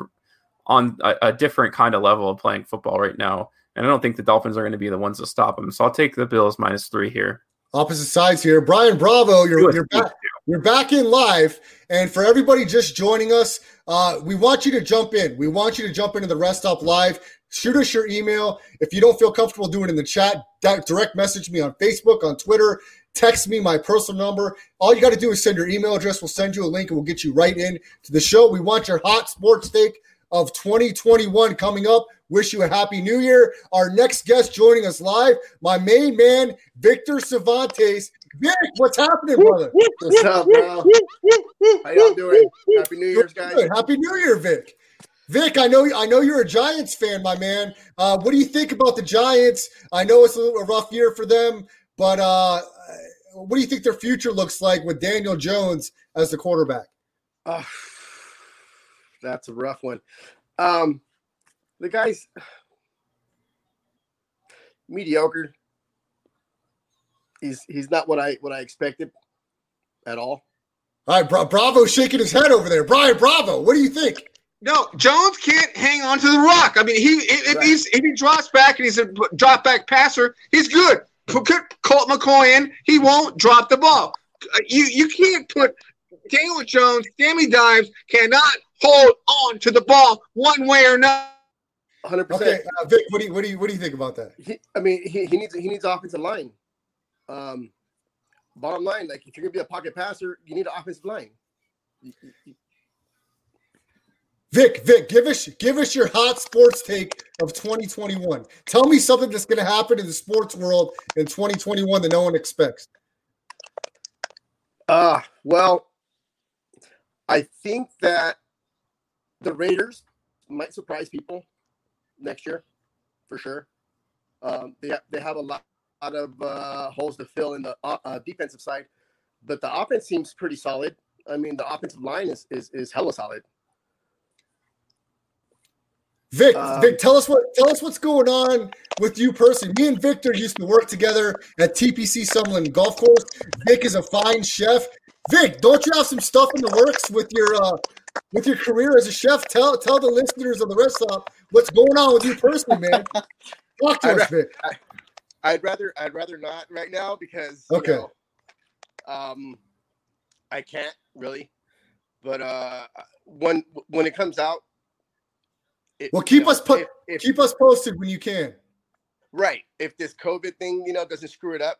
on a, a different kind of level of playing football right now, and I don't think the Dolphins are going to be the ones to stop them. So I'll take the Bills minus three here. Opposite sides here. Brian Bravo, you're, you're back. You're back in live. And for everybody just joining us, uh, we want you to jump in. We want you to jump into the Rest Stop Live. Shoot us your email. If you don't feel comfortable doing it in the chat, direct message me on Facebook, on Twitter, text me my personal number. All you got to do is send your email address. We'll send you a link and we'll get you right in to the show. We want your hot sports take of 2021 coming up. Wish you a happy new year. Our next guest joining us live, my main man, Victor Cervantes. Vic, what's happening, brother? What's up, bro? How y'all doing? Happy New Year's, guys. Happy New Year, Vic. Vic, I know I know you're a Giants fan, my man. Uh, what do you think about the Giants? I know it's a little a rough year for them, but uh, what do you think their future looks like with Daniel Jones as the quarterback? Oh, that's a rough one. Um, the guy's mediocre. He's he's not what I what I expected at all. All right, Bra- Bravo shaking his head over there. Brian Bravo, what do you think? No, Jones can't hang on to the rock. I mean, he if, if Right. he's if he drops back and he's a drop back passer, he's good. Put Colt McCoy in, he won't drop the ball. Uh, You you can't put Daniel Jones, Sammy Dimes cannot hold on to the ball one way or another. 100. Okay, percent uh, Vic, what do you what do you what do you think about that? he, I mean, he, he needs he needs offensive line. Um, bottom line, like if you're gonna be a pocket passer, you need an offensive line. You- you- Vic, Vic, give us give us your hot sports take of 2021. Tell me something that's going to happen in the sports world in 2021 that no one expects. Uh, well, I think that the Raiders might surprise people next year, for sure. Um, they they have a lot, lot of uh, holes to fill in the uh, uh, defensive side, but the offense seems pretty solid. I mean, the offensive line is is, is hella solid. Vic, Um, Vic, tell us what tell us what's going on with you personally. Me and Victor used to work together at TPC Summerlin Golf Course. Vic is a fine chef. Vic, don't you have some stuff in the works with your uh, with your career as a chef? Tell tell the listeners of the rest stop what's going on with you personally, man. Talk to I'd us, Vic. I'd rather I'd rather not right now because you Okay. know, um, I can't really, but uh, when when it comes out, it, Well, you keep know, us po- if- if- keep us posted when you can. right. If this COVID thing, you know, doesn't screw it up,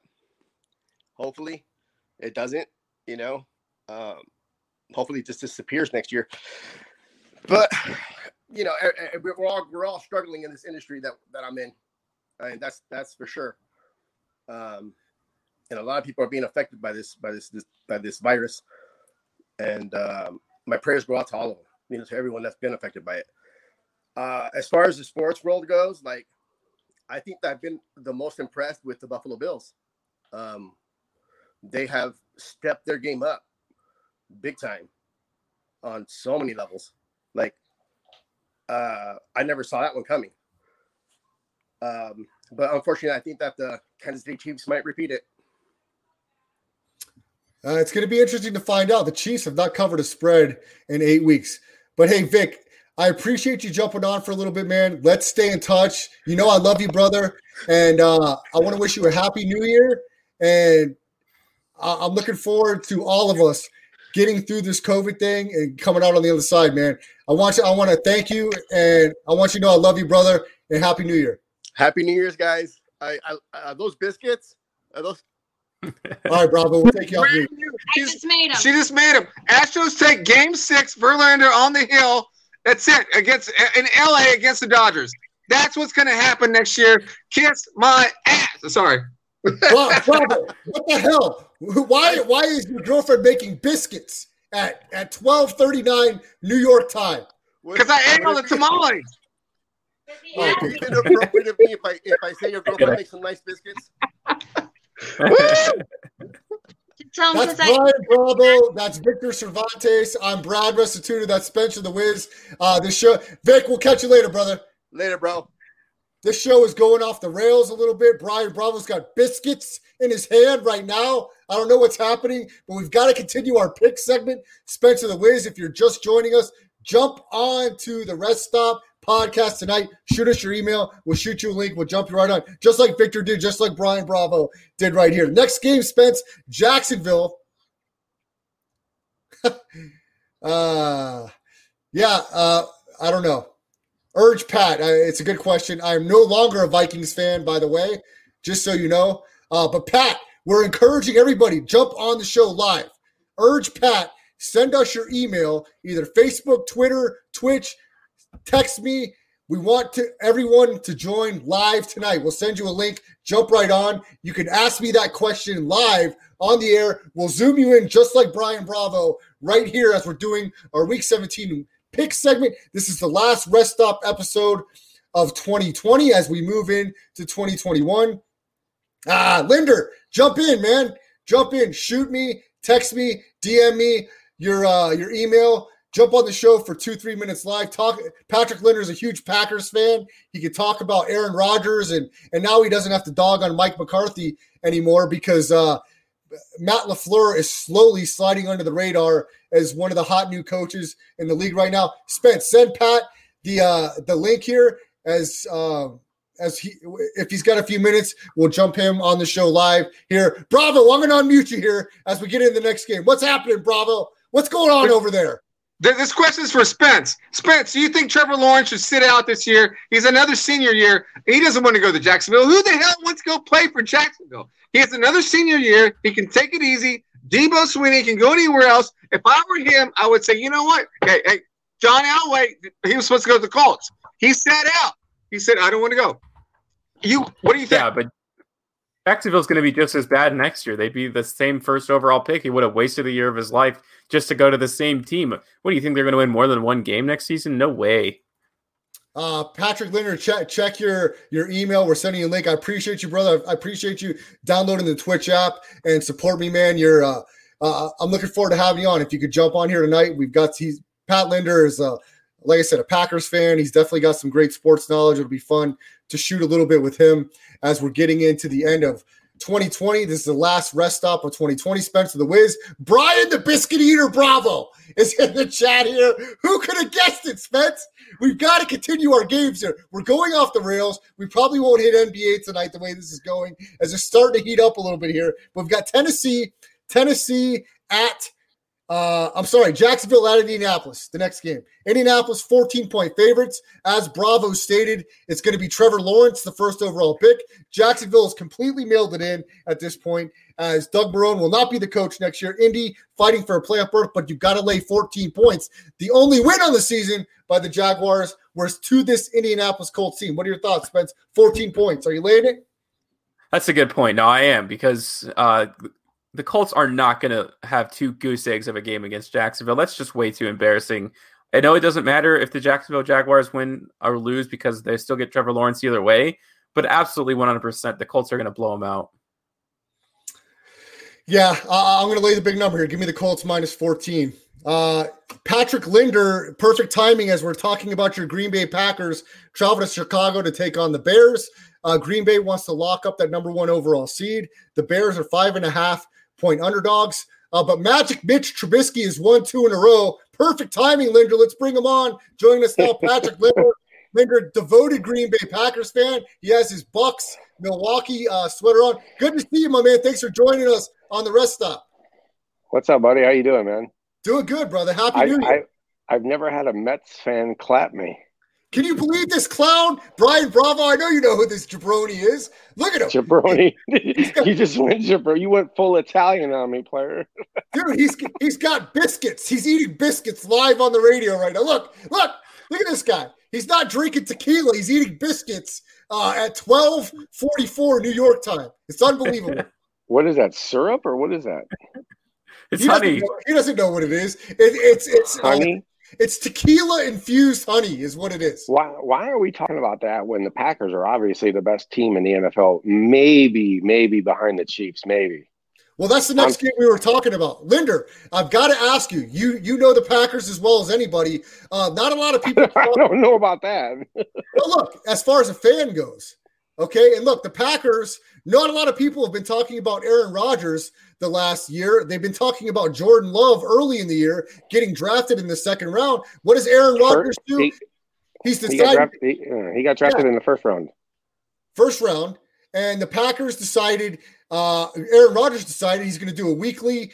hopefully it doesn't. You know, um, hopefully it just disappears next year. But you know, we're all we're all struggling in this industry that that I'm in. I mean, that's that's for sure. Um, and a lot of people are being affected by this by this, this by this virus. And um, my prayers go out to all of them, you know, to everyone that's been affected by it. Uh, as far as the sports world goes, like I think I've been the most impressed with the Buffalo Bills. Um, they have stepped their game up big time on so many levels. Like uh, I never saw that one coming. Um, but unfortunately, I think that the Kansas City Chiefs might repeat it. Uh, it's going to be interesting to find out. The Chiefs have not covered a spread in eight weeks. But hey, Vic, I appreciate you jumping on for a little bit, man. Let's stay in touch. You know I love you, brother, and uh, I want to wish you a happy New Year. And I- I'm looking forward to all of us getting through this COVID thing and coming out on the other side, man. I want you. I want to thank you, and I want you to know I love you, brother, and happy New Year. Happy New Year's, guys. I, I uh, those biscuits. Are those All right, Bravo. We'll take you off mute. I just made him. She just made him. Astros take Game Six, Verlander on the hill. That's it against in LA against the Dodgers. That's what's going to happen next year. Kiss my ass. Sorry. Bra- Bravo, what the hell? Why? Why is your girlfriend making biscuits at at 12:39 New York time? Because I ate all the tamales. Oh, Is it appropriate of me if I if I say your girlfriend makes some nice biscuits? That's because I. Brian Bravo. That's Victor Cervantes. I'm Brad Restituto. That's Spencer the Wiz. Uh, this show, Vic. We'll catch you later, brother. Later, bro. This show is going off the rails a little bit. Brian Bravo's got biscuits in his hand right now. I don't know what's happening, but we've got to continue our pick segment. Spencer the Wiz, if you're just joining us, jump on to the Rest Stop podcast tonight. Shoot us your email. We'll shoot you a link. We'll jump you right on, just like Victor did, just like Brian Bravo did right here. Next game, Spence, Jacksonville. uh, yeah, uh, I don't know. Urge Pat. Uh, it's a good question. I am no longer a Vikings fan, by the way, just so you know. Uh, but Pat, we're encouraging everybody jump on the show live. Urge Pat. Send us your email, either Facebook, Twitter, Twitch. Text me. We want to everyone to join live tonight. We'll send you a link. Jump right on. You can ask me that question live on the air. We'll zoom you in just like Brian Bravo right here as we're doing our Week 17 pick segment. This is the last rest stop episode of 2020 as we move in to 2021. Ah, Linder, jump in, man. Jump in. Shoot me, text me, DM me your uh, your email. Jump on the show for two, three minutes live. Talk. Patrick Linder is a huge Packers fan. He could talk about Aaron Rodgers, and and now he doesn't have to dog on Mike McCarthy anymore because uh, Matt LaFleur is slowly sliding under the radar as one of the hot new coaches in the league right now. Spence, send Pat the uh, the link here as uh, as he if he's got a few minutes, we'll jump him on the show live here. Bravo, I'm to unmute you here as we get in the next game. What's happening, Bravo? What's going on over there? This question is for Spence. Spence, do you think Trevor Lawrence should sit out this year? He's another senior year. He doesn't want to go to Jacksonville. Who the hell wants to go play for Jacksonville? He has another senior year. He can take it easy. Dabo Swinney can go anywhere else. If I were him, I would say, you know what? Hey, hey, John Elway, he was supposed to go to the Colts. He sat out. He said, I don't want to go. You, what do you think? Yeah, but Jacksonville's going to be just as bad next year. They'd be the same first overall pick. He would have wasted a year of his life just to go to the same team. What do you think they're going to win more than one game next season? No way. Uh, Patrick Linder, check check your your email. We're sending you a link. I appreciate you, brother. I appreciate you downloading the Twitch app and support me, man. You're uh, uh, I'm looking forward to having you on. If you could jump on here tonight, we've got he's Pat Linder is uh, like I said, a Packers fan. He's definitely got some great sports knowledge. It'll be fun to shoot a little bit with him as we're getting into the end of 2020. This is the last rest stop of 2020. Spencer the Wiz, Brian the Biscuit Eater Bravo is in the chat here. Who could have guessed it, Spence? We've got to continue our games here. We're going off the rails. We probably won't hit NBA tonight the way this is going, as it's starting to heat up a little bit here. But we've got Tennessee, Tennessee at uh, I'm sorry, Jacksonville at Indianapolis, the next game. Indianapolis, 14 point favorites. As Bravo stated, it's going to be Trevor Lawrence, the first overall pick. Jacksonville has completely mailed it in at this point, as Doug Marrone will not be the coach next year. Indy fighting for a playoff berth, but you've got to lay 14 points. The only win on the season by the Jaguars was to this Indianapolis Colts team. What are your thoughts, Spence? 14 points. Are you laying it? That's a good point. No, I am because uh, the Colts are not going to have two goose eggs of a game against Jacksonville. That's just way too embarrassing. I know it doesn't matter if the Jacksonville Jaguars win or lose because they still get Trevor Lawrence either way, but absolutely 100% the Colts are going to blow them out. Yeah, uh, I'm going to lay the big number here. Give me the Colts minus 14. Uh, Patrick Linder, perfect timing as we're talking about your Green Bay Packers travel to Chicago to take on the Bears. Uh, Green Bay wants to lock up that number one overall seed. The Bears are five and a half point underdogs. Uh, but Magic Mitch Trubisky is one, two in a row. Perfect timing, Linder. Let's bring him on. Joining us now, Patrick Linder. Linder, devoted Green Bay Packers fan. He has his Bucks Milwaukee uh, sweater on. Good to see you, my man. Thanks for joining us on the rest stop. What's up, buddy? How you doing, man? Doing good, brother. Happy I, New Year. I, I've never had a Mets fan clap me. Can you believe this clown, Brian Bravo? I know you know who this jabroni is. Look at him, Jabroni, you just went jabroni. You went full Italian on me, player. dude. He's he's got biscuits. He's eating biscuits live on the radio right now. Look, look, look at this guy. He's not drinking tequila. He's eating biscuits uh, at twelve forty four New York time. It's unbelievable. What is that? Syrup or what is that? It's he, doesn't honey. know, he doesn't know what it is. It, it's it's uh, Honey. It's tequila infused honey is what it is. Why? Why are we talking about that when the Packers are obviously the best team in the NFL? Maybe, maybe behind the Chiefs. Maybe. Well, that's the next game we were talking about. Linder, I've got to ask you. You you know the Packers as well as anybody. Uh, not a lot of people. I don't know about that. But look, as far as a fan goes, okay, and look, the Packers. Not a lot of people have been talking about Aaron Rodgers the last year. They've been talking about Jordan Love early in the year, getting drafted in the second round. What does Aaron Rodgers do? He, He's he got drafted, he, uh, he got drafted in the first round. first round, and the Packers decided. Uh, Aaron Rodgers decided he's going to do a weekly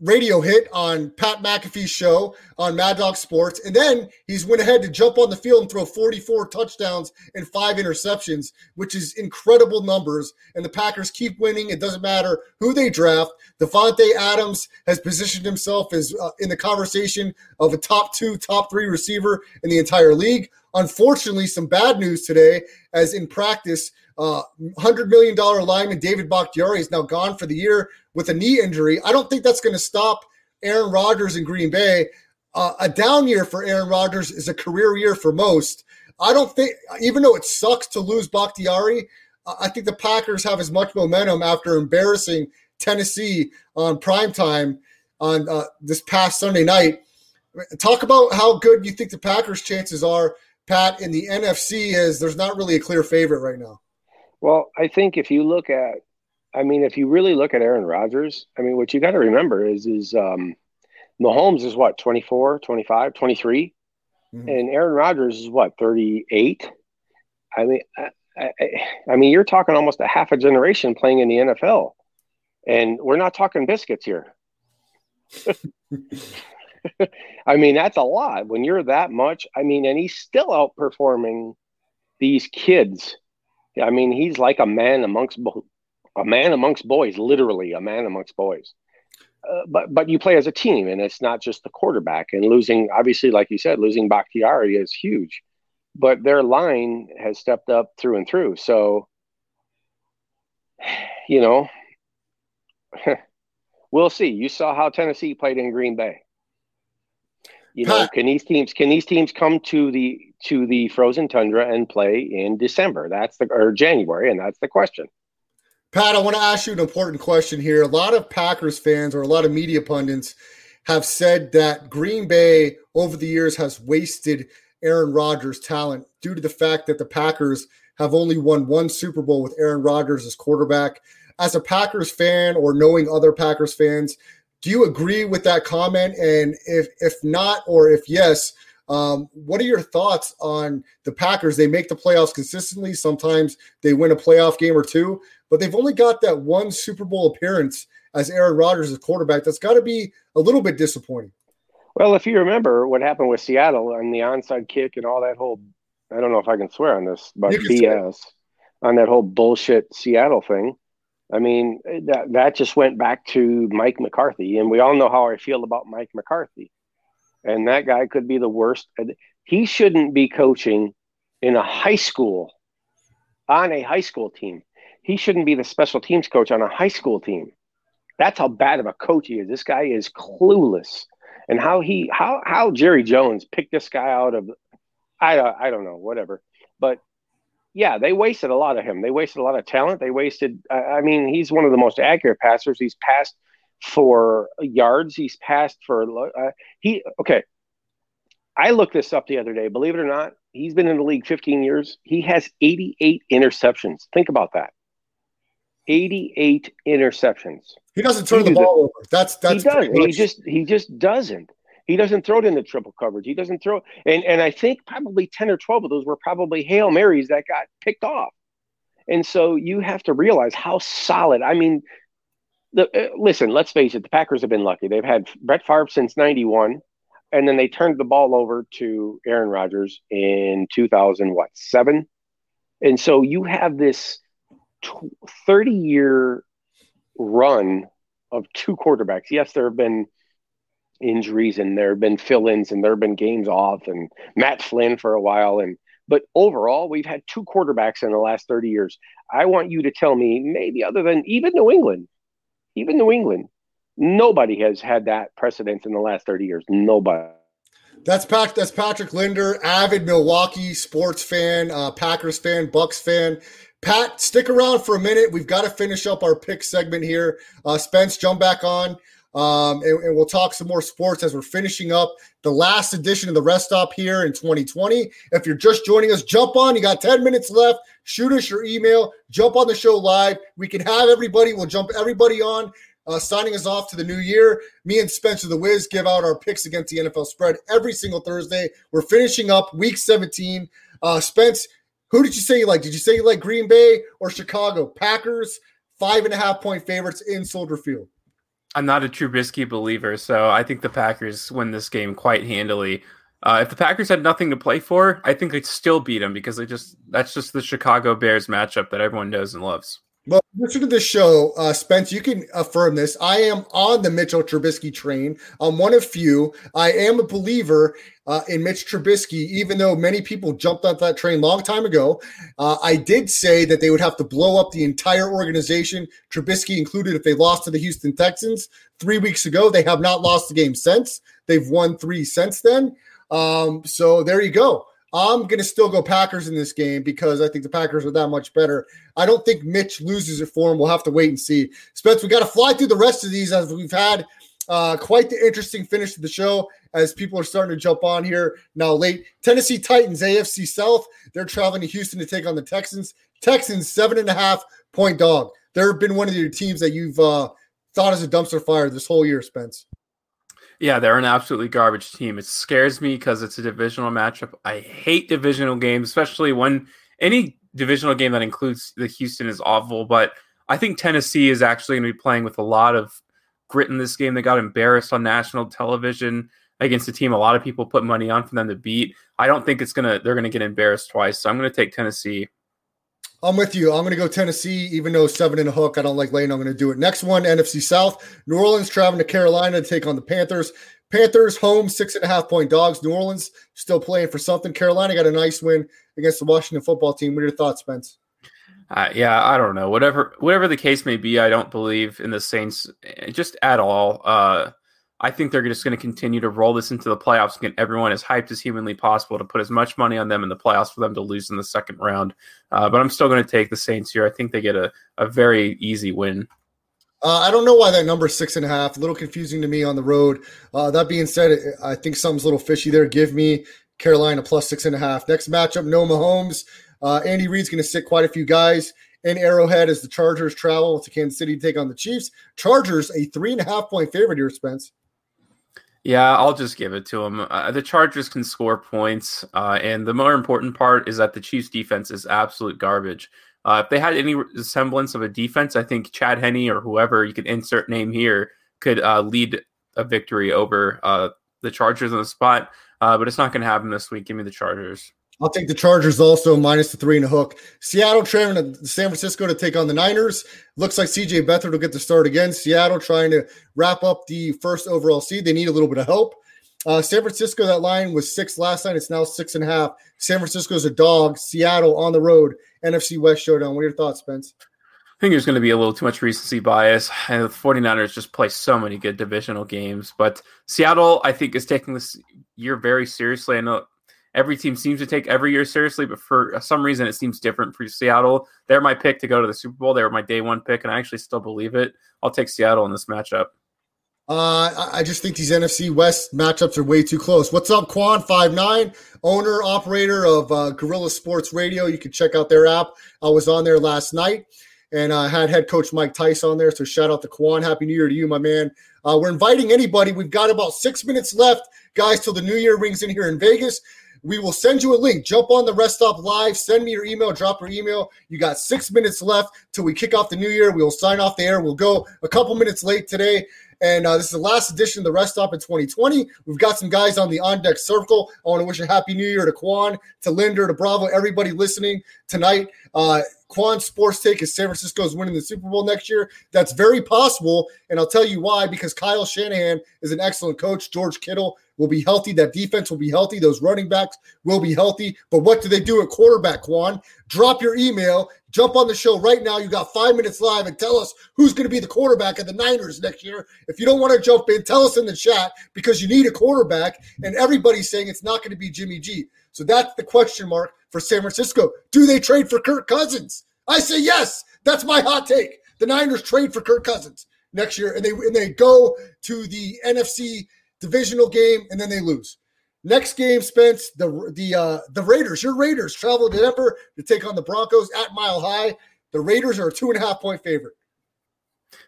radio hit on Pat McAfee's show on Mad Dog Sports, and then he's went ahead to jump on the field and throw 44 touchdowns and five interceptions, which is incredible numbers. And the Packers keep winning. It doesn't matter who they draft. Davante Adams has positioned himself as uh, in the conversation of a top two, top three receiver in the entire league. Unfortunately, some bad news today, as in practice, uh, $100 million lineman David Bakhtiari is now gone for the year with a knee injury. I don't think that's going to stop Aaron Rodgers in Green Bay. Uh, a down year for Aaron Rodgers is a career year for most. I don't think, even though it sucks to lose Bakhtiari, I think the Packers have as much momentum after embarrassing Tennessee on primetime on uh, this past Sunday night. Talk about how good you think the Packers' chances are, Pat, in the NFC, as there's not really a clear favorite right now. Well, I think if you look at, I mean, if you really look at Aaron Rodgers, I mean, what you got to remember is, is um, Mahomes is what, 24, 25, 23? Mhm. And Aaron Rodgers is what, 38? I mean, I, I, I mean, you're talking almost a half a generation playing in the NFL. And we're not talking biscuits here. I mean, that's a lot when you're that much. I mean, and he's still outperforming these kids. I mean, he's like a man amongst bo- a man amongst boys, literally a man amongst boys. Uh, but but you play as a team, and it's not just the quarterback. And losing, obviously, like you said, losing Bakhtiari is huge. But their line has stepped up through and through. So, you know, we'll see. You saw how Tennessee played in Green Bay. You know, Pat. can these teams can these teams come to the to the frozen tundra and play in December? That's the or January, and that's the question. Pat, I want to ask you an important question here. A lot of Packers fans or a lot of media pundits have said that Green Bay over the years has wasted Aaron Rodgers' talent due to the fact that the Packers have only won one Super Bowl with Aaron Rodgers as quarterback. As a Packers fan or knowing other Packers fans, do you agree with that comment? And if if not, or if yes, um, what are your thoughts on the Packers? They make the playoffs consistently. Sometimes they win a playoff game or two, but they've only got that one Super Bowl appearance as Aaron Rodgers as quarterback. That's got to be a little bit disappointing. Well, if you remember what happened with Seattle and the onside kick and all that whole, I don't know if I can swear on this, but can swear. On that whole bullshit Seattle thing. I mean, that that just went back to Mike McCarthy, and we all know how I feel about Mike McCarthy. And that guy could be the worst. He shouldn't be coaching in a high school on a high school team. He shouldn't be the special teams coach on a high school team. That's how bad of a coach he is. This guy is clueless. And how he how how Jerry Jones picked this guy out of I I don't know, whatever. But yeah, they wasted a lot of him. They wasted a lot of talent. They wasted I mean, he's one of the most accurate passers. He's passed for yards. He's passed for uh, he okay. I looked this up the other day. Believe it or not, he's been in the league 15 years. He has 88 interceptions. Think about that. 88 interceptions. He doesn't turn He the ball over. That's that's he does. He just he just doesn't. He doesn't throw it into triple coverage. He doesn't throw and and I think probably 10 or 12 of those were probably Hail Marys that got picked off. And so you have to realize how solid. I mean, the, uh, listen, let's face it, the Packers have been lucky. They've had Brett Favre since 91, and then they turned the ball over to Aaron Rodgers in 2000, what, seven? And so you have this 30 year run of two quarterbacks. Yes, there have been injuries and there have been fill ins and there have been games off and Matt Flynn for a while. And but overall, we've had two quarterbacks in the last 30 years. I want you to tell me, maybe other than even New England, even New England, nobody has had that precedence in the last 30 years. Nobody. That's Pat. That's Patrick Linder, avid Milwaukee sports fan, uh, Packers fan, Bucks fan. Pat, stick around for a minute. We've got to finish up our pick segment here. Uh, Spence, jump back on, um, and, and we'll talk some more sports as we're finishing up the last edition of the Rest Stop here in 2020. If you're just joining us, jump on. You got 10 minutes left. Shoot us your email. Jump on the show live. We can have everybody. We'll jump everybody on uh, signing us off to the new year. Me and Spencer the Wiz give out our picks against the NFL spread every single Thursday. We're finishing up week 17. Uh, Spence, who did you say you like? Did you say you like Green Bay or Chicago? Packers, five and a half point favorites in Soldier Field. I'm not a Trubisky believer, so I think the Packers win this game quite handily. Uh, if the Packers had nothing to play for, I think they'd still beat them because they just that's just the Chicago Bears matchup that everyone knows and loves. Well, listen to the show, uh, Spence. You can affirm this. I am on the Mitchell Trubisky train. I'm one of few. I am a believer uh, in Mitch Trubisky, even though many people jumped off that train long time ago. Uh, I did say that they would have to blow up the entire organization, Trubisky included, if they lost to the Houston Texans three weeks ago. They have not lost the game since. They've won three since then. Um, so there you go. I'm going to still go Packers in this game because I think the Packers are that much better. I don't think Mitch loses it for him. We'll have to wait and see. Spence, we got to fly through the rest of these as we've had uh, quite the interesting finish to the show as people are starting to jump on here now late. Tennessee Titans, AFC South, they're traveling to Houston to take on the Texans. Texans, seven and a half point dog. They've been one of your teams that you've uh, thought as a dumpster fire this whole year, Spence. Yeah, they're an absolutely garbage team. It scares me because it's a divisional matchup. I hate divisional games, especially when any divisional game that includes the Houston is awful. But I think Tennessee is actually going to be playing with a lot of grit in this game. They got embarrassed on national television against a team a lot of people put money on for them to beat. I don't think it's gonna they're gonna get embarrassed twice. So I'm gonna take Tennessee. I'm with you. I'm going to go Tennessee, even though seven and a hook. I don't like Lane. I'm going to do it. Next one, NFC South. New Orleans traveling to Carolina to take on the Panthers. Panthers home, six and a half point dogs. New Orleans still playing for something. Carolina got a nice win against the Washington football team. What are your thoughts, Spence? Uh, yeah, I don't know. Whatever, whatever the case may be, I don't believe in the Saints just at all. Uh, I think they're just going to continue to roll this into the playoffs and get everyone as hyped as humanly possible to put as much money on them in the playoffs for them to lose in the second round. Uh, but I'm still going to take the Saints here. I think they get a, a very easy win. Uh, I don't know why that number six and a half. A little confusing to me on the road. Uh, that being said, I think something's a little fishy there. Give me Carolina plus six and a half. Next matchup, no Mahomes. Uh, Andy Reid's going to sit quite a few guys in Arrowhead as the Chargers travel to Kansas City to take on the Chiefs. Chargers, a three and a half point favorite here, Spence. Yeah, I'll just give it to them. Uh, the Chargers can score points, uh, and the more important part is that the Chiefs' defense is absolute garbage. Uh, if they had any semblance of a defense, I think Chad Henne or whoever you could insert name here could uh, lead a victory over uh, the Chargers on the spot. Uh, but it's not going to happen this week. Give me the Chargers. I'll take the Chargers also minus the three and a hook. Seattle traveling to San Francisco to take on the Niners. Looks like CJ Beathard will get the start again. Seattle trying to wrap up the first overall seed. They need a little bit of help. Uh, San Francisco, that line was six last night. It's now six and a half. San Francisco's a dog. Seattle on the road. NFC West showdown. What are your thoughts, Spence? I think there's going to be a little too much recency bias. And the 49ers just play so many good divisional games. But Seattle, I think, is taking this year very seriously. I know every team seems to take every year seriously, but for some reason it seems different for Seattle. They're my pick to go to the Super Bowl. They were my day one pick, and I actually still believe it. I'll take Seattle in this matchup. Uh, I just think these NFC West matchups are way too close. What's up, Quan Five Nine, owner operator of uh, Gorilla Sports Radio? You can check out their app. I was on there last night, and I uh, had head coach Mike Tice on there. So shout out to Quan. Happy New Year to you, my man. Uh, we're inviting anybody. We've got about six minutes left, guys, till the New Year rings in here in Vegas. We will send you a link. Jump on the Rest Stop Live. Send me your email. Drop your email. You got six minutes left till we kick off the new year. We will sign off the air. We'll go a couple minutes late today. And uh, this is the last edition of the Rest Stop in 2020. We've got some guys on the on deck circle. I want to wish a happy new year to Quan, to Linder, to Bravo, everybody listening tonight. Uh, Quan Sports Take is San Francisco's winning the Super Bowl next year. That's very possible. And I'll tell you why because Kyle Shanahan is an excellent coach. George Kittle will be healthy. That defense will be healthy. Those running backs will be healthy. But what do they do at quarterback, Quan? Drop your email. Jump on the show right now. You got five minutes live and tell us who's going to be the quarterback of the Niners next year. If you don't want to jump in, tell us in the chat because you need a quarterback. And everybody's saying it's not going to be Jimmy G. So that's the question mark for San Francisco. Do they trade for Kirk Cousins? I say yes. That's my hot take. The Niners trade for Kirk Cousins next year, and they and they go to the NFC divisional game, and then they lose. Next game, Spence, the the uh, the Raiders. Your Raiders travel to Denver to take on the Broncos at Mile High. The Raiders are a two and a half point favorite.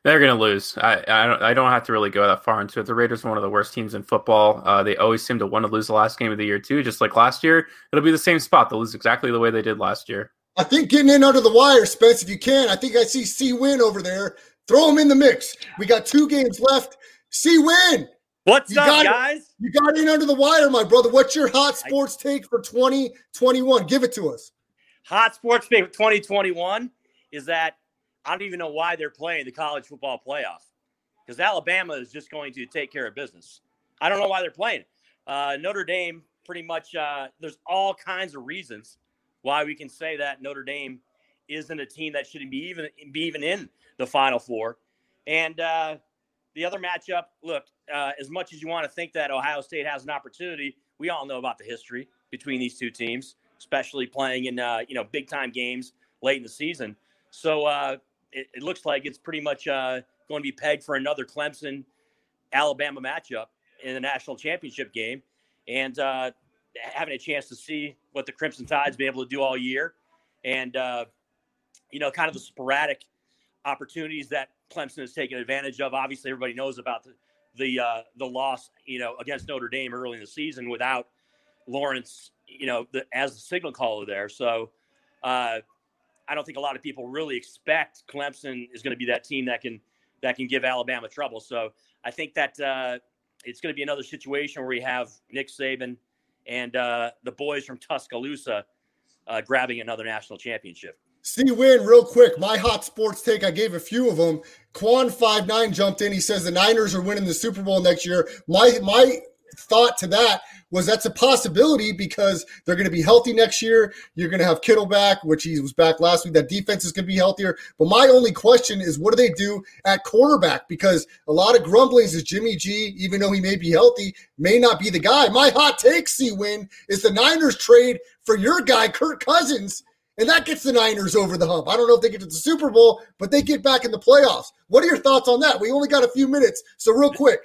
They're going to lose. I, I don't. I don't have to really go that far into it. The Raiders are one of the worst teams in football. Uh, they always seem to want to lose the last game of the year too. Just like last year, it'll be the same spot. They'll lose exactly the way they did last year. I think getting in under the wire, Spence, if you can. I think I see C Win over there. Throw him in the mix. We got two games left. C Win. What's You up, got guys? You got in under the wire, my brother. What's your hot sports take for 2021? Give it to us. Hot sports take for 2021 is that I don't even know why they're playing the college football playoff because Alabama is just going to take care of business. I don't know why they're playing. Uh, Notre Dame, pretty much, uh, there's all kinds of reasons why we can say that Notre Dame isn't a team that shouldn't be even be even in the Final Four. And uh, the other matchup, look, uh, as much as you want to think that Ohio State has an opportunity, we all know about the history between these two teams, especially playing in uh, you know big time games late in the season. So uh, it, it looks like it's pretty much uh, going to be pegged for another Clemson Alabama matchup in the national championship game, and uh, having a chance to see what the Crimson Tide's been able to do all year, and uh, you know, kind of the sporadic opportunities that Clemson has taken advantage of. Obviously, everybody knows about the the uh, the loss, you know, against Notre Dame early in the season without Lawrence, you know, the, as the signal caller there. So uh, I don't think a lot of people really expect Clemson is going to be that team that can that can give Alabama trouble. So I think that uh, it's going to be another situation where we have Nick Saban and uh, the boys from Tuscaloosa uh, grabbing another national championship. C Win, real quick. My hot sports take, I gave a few of them. Quan five nine jumped in. He says the Niners are winning the Super Bowl next year. My my thought to that was that's a possibility because they're going to be healthy next year. You're going to have Kittle back, which he was back last week. That defense is going to be healthier. But my only question is, what do they do at quarterback? Because a lot of grumblings is Jimmy G, even though he may be healthy, may not be the guy. My hot take, C Win, is the Niners trade for your guy, Kirk Cousins. And that gets the Niners over the hump. I don't know if they get to the Super Bowl, but they get back in the playoffs. What are your thoughts on that? We only got a few minutes, so real quick.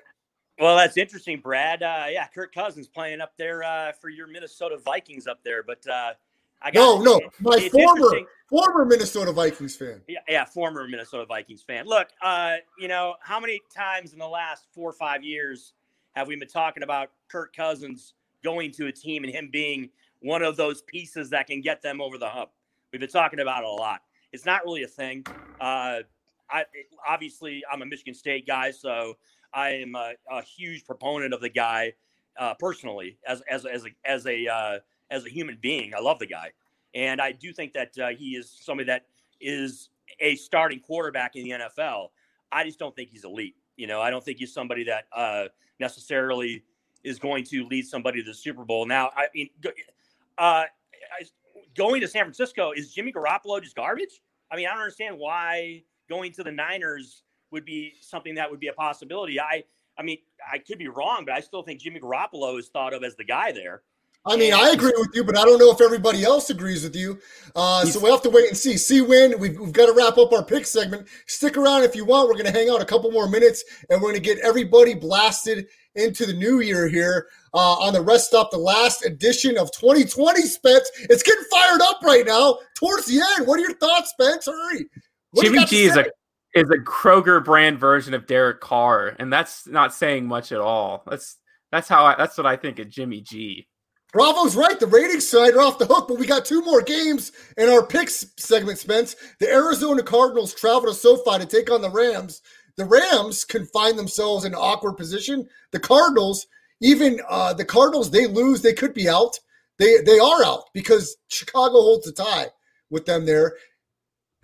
Well, that's interesting, Brad. Uh, yeah, Kirk Cousins playing up there uh, for your Minnesota Vikings up there, but uh, I got No, no, my it's former former Minnesota Vikings fan. Yeah, yeah, former Minnesota Vikings fan. Look, uh, you know, how many times in the last four or five years have we been talking about Kirk Cousins going to a team and him being one of those pieces that can get them over the hump? We've been talking about it a lot. It's not really a thing. Uh, I obviously I'm a Michigan State guy, so I am a, a huge proponent of the guy uh, personally as as as a as a uh, as a human being. I love the guy, and I do think that uh, he is somebody that is a starting quarterback in the NFL. I just don't think he's elite. You know, I don't think he's somebody that uh, necessarily is going to lead somebody to the Super Bowl. Now, I mean, uh, I- going to San Francisco is Jimmy Garoppolo just garbage? I mean, I don't understand why going to the Niners would be something that would be a possibility. I, I mean, I could be wrong, but I still think Jimmy Garoppolo is thought of as the guy there. I mean, I agree with you, but I don't know if everybody else agrees with you. Uh, so we'll have to wait and see. C Win we've, we've got to wrap up our pick segment. Stick around if you want. We're going to hang out a couple more minutes, and we're going to get everybody blasted into the new year here uh, on the rest stop, the last edition of 2020. Spence, it's getting fired up right now. Towards the end, what are your thoughts, Spence? Hurry. What Jimmy G is a is a Kroger brand version of Derek Carr, and that's not saying much at all. That's that's how I, that's what I think of Jimmy G. Bravo's right. The ratings side are off the hook, but we got two more games in our picks segment, Spence. The Arizona Cardinals travel to SoFi to take on the Rams. The Rams can find themselves in an awkward position. The Cardinals, even uh, the Cardinals, they lose, they could be out. They they are out because Chicago holds the tie with them there.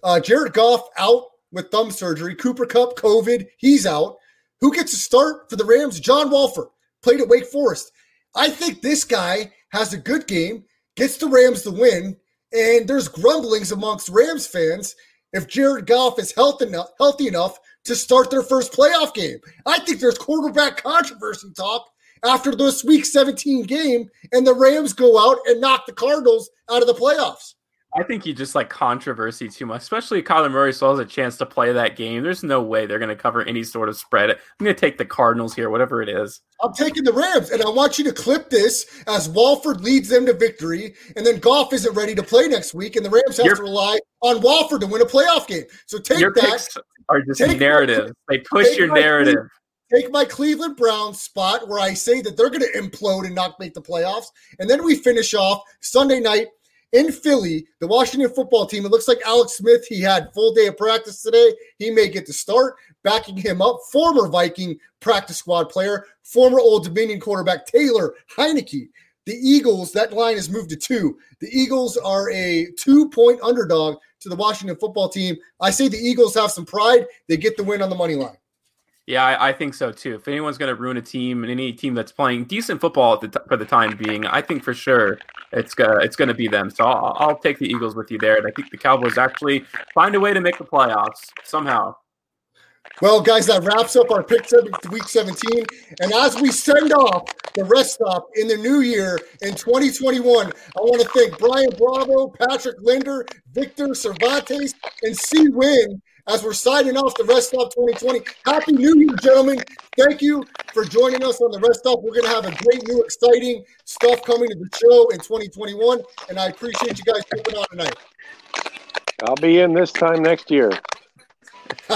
Uh, Jared Goff out with thumb surgery. Cooper Kupp, COVID, he's out. Who gets to start for the Rams? John Wolford played at Wake Forest. I think this guy has a good game, gets the Rams the win, and there's grumblings amongst Rams fans if Jared Goff is enough, healthy enough to start their first playoff game. I think there's quarterback controversy talk after this Week 17 game, and the Rams go out and knock the Cardinals out of the playoffs. I think you just like controversy too much, especially Kyler Murray still has a chance to play that game. There's no way they're going to cover any sort of spread. I'm going to take the Cardinals here, whatever it is. I'm taking the Rams, and I want you to clip this as Wolford leads them to victory, and then Goff isn't ready to play next week, and the Rams have Your- to rely on Wolford to win a playoff game. So take Your that. picks are just narrative. They push take your narrative. Take my Cleveland Browns spot where I say that they're going to implode and not make the playoffs, and then we finish off Sunday night in Philly. The Washington football team. It looks like Alex Smith. He had full day of practice today. He may get to start. Backing him up, former Viking practice squad player, former Old Dominion quarterback Taylor Heinicke. The Eagles, that line has moved to two. The Eagles are a two point underdog to the Washington football team. I say the Eagles have some pride. They get the win on the money line. Yeah, I, I think so too. If anyone's going to ruin a team and any team that's playing decent football the t- for the time being, I think for sure it's it's going to be them. So I'll, I'll take the Eagles with you there, and I think the Cowboys actually find a way to make the playoffs somehow. Well, guys, that wraps up our pick seven, week 17. And as we send off the rest stop in the new year in 2021, I want to thank Brian Bravo, Patrick Linder, Victor Cervantes, and C. Win as we're signing off the rest stop 2020. Happy New Year, gentlemen. Thank you for joining us on the rest stop. We're going to have a great new, exciting stuff coming to the show in 2021. And I appreciate you guys coming on tonight. I'll be in this time next year.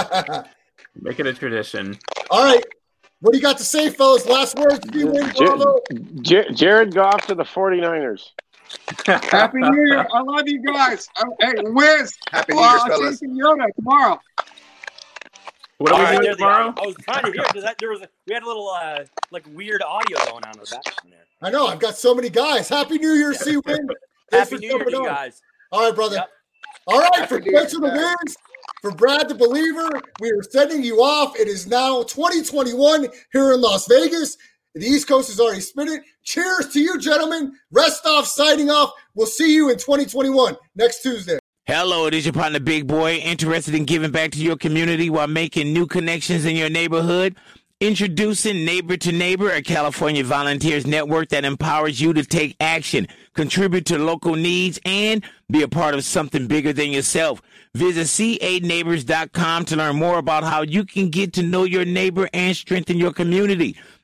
Make it a tradition. All right. What do you got to say, fellas? Last words. C. Win, Bravo. J- Jared Goff to the 49ers. Happy New Year. I love you guys. Uh, Hey, Wiz. Happy uh, New Year, I'll fellas. see you Yoda tomorrow. What are we doing there's tomorrow? I was trying to hear because there was a, we had a little uh, like weird audio going on in the background there. I know. I've got so many guys. Happy New Year, C. Win. Happy New Year you on. guys. All right, brother. Yep. All right, Happy for New Year, Spencer the. Wins, for Brad the Believer, we are sending you off. It is now 2021 here in Las Vegas. The East Coast has already spit it. Cheers to you, gentlemen. Rest off, signing off. We'll see you in 2021 next Tuesday. Hello, it is your partner Big Boy, interested in giving back to your community while making new connections in your neighborhood. Introducing Neighbor to Neighbor, a California volunteers network that empowers you to take action, contribute to local needs, and be a part of something bigger than yourself. Visit ca9neighbors.com to learn more about how you can get to know your neighbor and strengthen your community.